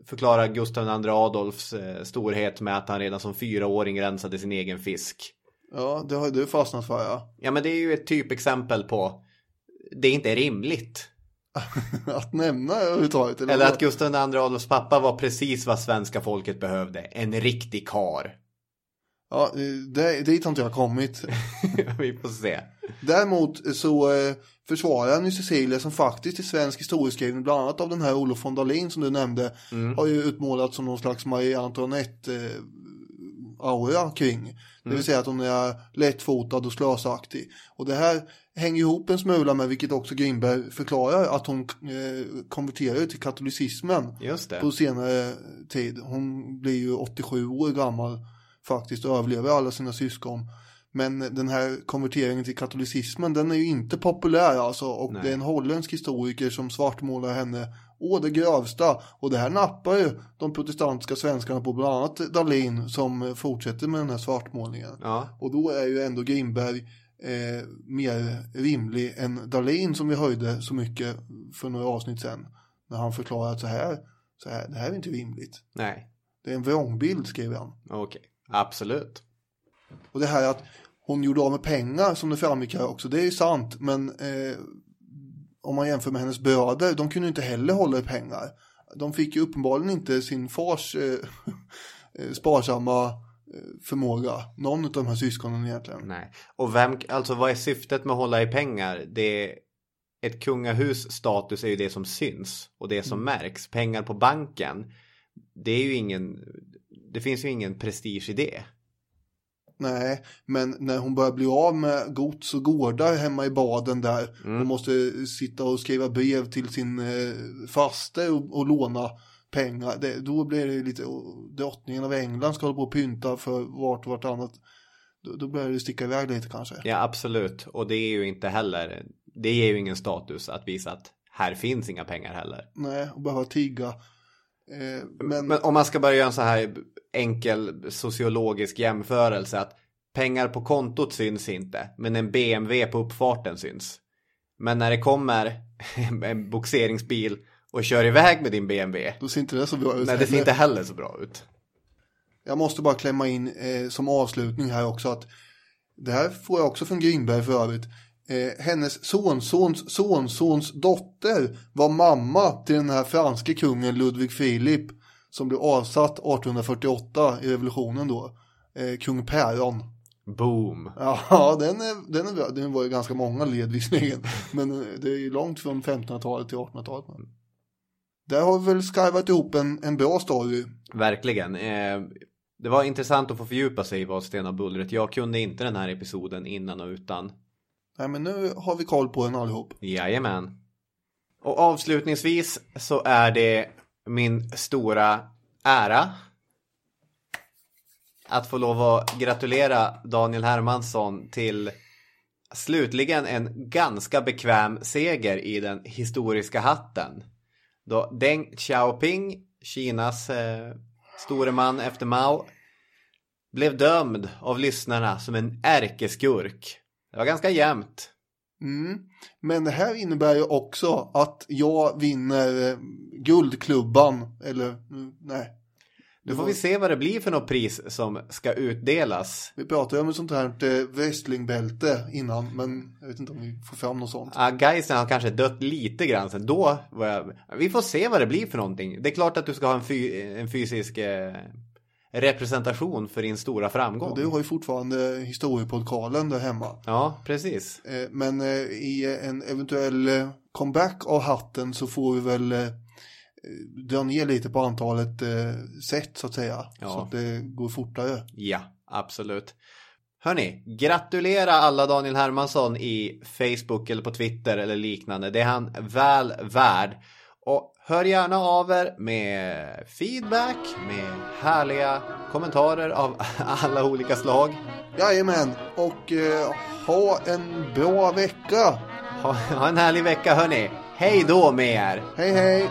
S2: förklarar Gustav II Adolfs eh, storhet med att han redan som fyraåring rensade sin egen fisk.
S1: Ja, det har du fastnat för ja.
S2: Ja men det är ju ett typexempel på det är inte rimligt. *laughs*
S1: att nämna överhuvudtaget.
S2: Eller
S1: vad?
S2: att Gustav II Adolfs pappa var precis vad svenska folket behövde. En riktig kar.
S1: Ja, det, dit har inte jag kommit. *laughs*
S2: Vi får se.
S1: Däremot så eh, försvarar han ju Cecilia som faktiskt i svensk historieskrivning, bland annat av den här Olof von Dalin som du nämnde, har ju utmålat som någon slags Marie Antoinette eh, kring. Det vill säga att hon är lättfotad och slösaktig. Och det här hänger ihop en smula med, vilket också Grimberg förklarar, att hon eh, konverterar till katolicismen på senare tid. Hon blir ju 87 år gammal faktiskt och överlever alla sina syskon. Men den här konverteringen till katolicismen den är ju inte populär alltså och
S2: Nej.
S1: det är en holländsk historiker som svartmålar henne å det grövsta. Och det här nappar ju de protestantiska svenskarna på bland annat Dahlin som fortsätter med den här svartmålningen.
S2: Ja,
S1: Och då är ju ändå Grimberg eh, mer rimlig än Dahlin som vi höjde så mycket för några avsnitt sedan. När han förklarar att så här, så här, det här är inte rimligt.
S2: nej.
S1: Det är en vrångbild skriver han.
S2: Okej. Absolut.
S1: Och det här att hon gjorde av med pengar som det framgick här också, det är ju sant. Men eh, om man jämför med hennes bröder, de kunde inte heller hålla i pengar. De fick ju uppenbarligen inte sin fars eh, *laughs* eh, sparsamma eh, förmåga. Någon av de här syskonen egentligen.
S2: Nej. Och vem, alltså vad är syftet med att hålla i pengar? Det är, ett kungahus status är ju det som syns och det som märks. Pengar på banken, det är ju ingen, det finns ju ingen prestige i det.
S1: Nej, men när hon börjar bli av med gods och gårdar hemma i baden där och måste sitta och skriva brev till sin eh, faste och, och låna pengar, det, då blir det lite, drottningen av England ska hålla på och pynta för vart och vartannat. Då, då börjar det sticka iväg lite kanske.
S2: Ja, absolut. Och det är ju inte heller, det ger ju ingen status att visa att här finns inga pengar heller.
S1: Nej, och behöva tigga. Eh, men,
S2: Men om man ska bara göra en så här enkel sociologisk jämförelse att pengar på kontot syns inte, men en BMW på uppfarten syns. Men när det kommer *laughs* en boxeringsbil och kör iväg med din BMW,
S1: då ser inte det så bra ut.
S2: nej det ser inte heller så bra ut.
S1: Jag måste bara klämma in eh, som avslutning här också att det här får jag också från Grimberg för övrigt. Eh, hennes sonsons sonsons dotter var mamma till den här franske kungen Ludvig Filip som blev avsatt 1848 i revolutionen då. Eh, kung Päron.
S2: Boom.
S1: Ja, *laughs* den är, den är. Den var ju ganska många led visserligen. *laughs* Men eh, det är ju långt från 1500-talet till 1800-talet. Där har vi väl skarvat ihop en, en bra story.
S2: Verkligen. Eh, det var intressant att få fördjupa sig i Vadstena bullret. Jag kunde inte den här episoden innan och utan.
S1: Nej, men nu har vi koll på den allihop.
S2: Jajamän. Och avslutningsvis så är det min stora ära att få lov att gratulera Daniel Hermansson till slutligen en ganska bekväm seger i den historiska hatten. Då Deng Xiaoping, Kinas eh, store man efter Mao, blev dömd av lyssnarna som en ärkeskurk. Det var ganska jämnt.
S1: Mm. Men det här innebär ju också att jag vinner eh, guldklubban. Eller mm, nej.
S2: Nu får vi se vad det blir för något pris som ska utdelas.
S1: Vi pratade ju om ett sånt här eh, wrestlingbälte innan. Men jag vet inte om vi får fram något sånt.
S2: Ah, Geisen har kanske dött lite grann sen. Då jag... Vi får se vad det blir för någonting. Det är klart att du ska ha en, fy... en fysisk eh, representation för din stora framgång.
S1: Och du har ju fortfarande historiepodkalen där hemma.
S2: Ja, precis.
S1: Eh, Men eh, i en eventuell eh, comeback av hatten så får vi väl dra ner lite på antalet set så att säga.
S2: Ja.
S1: Så att det går fortare.
S2: Ja, absolut. Hörni, gratulera alla Daniel Hermansson i Facebook eller på Twitter eller liknande. Det är han väl värd. Och hör gärna av er med feedback, med härliga kommentarer av *laughs* alla olika slag.
S1: Jajamän, och eh, ha en bra vecka.
S2: Ha, ha en härlig vecka hörni. Hej då med er!
S1: Hej hej!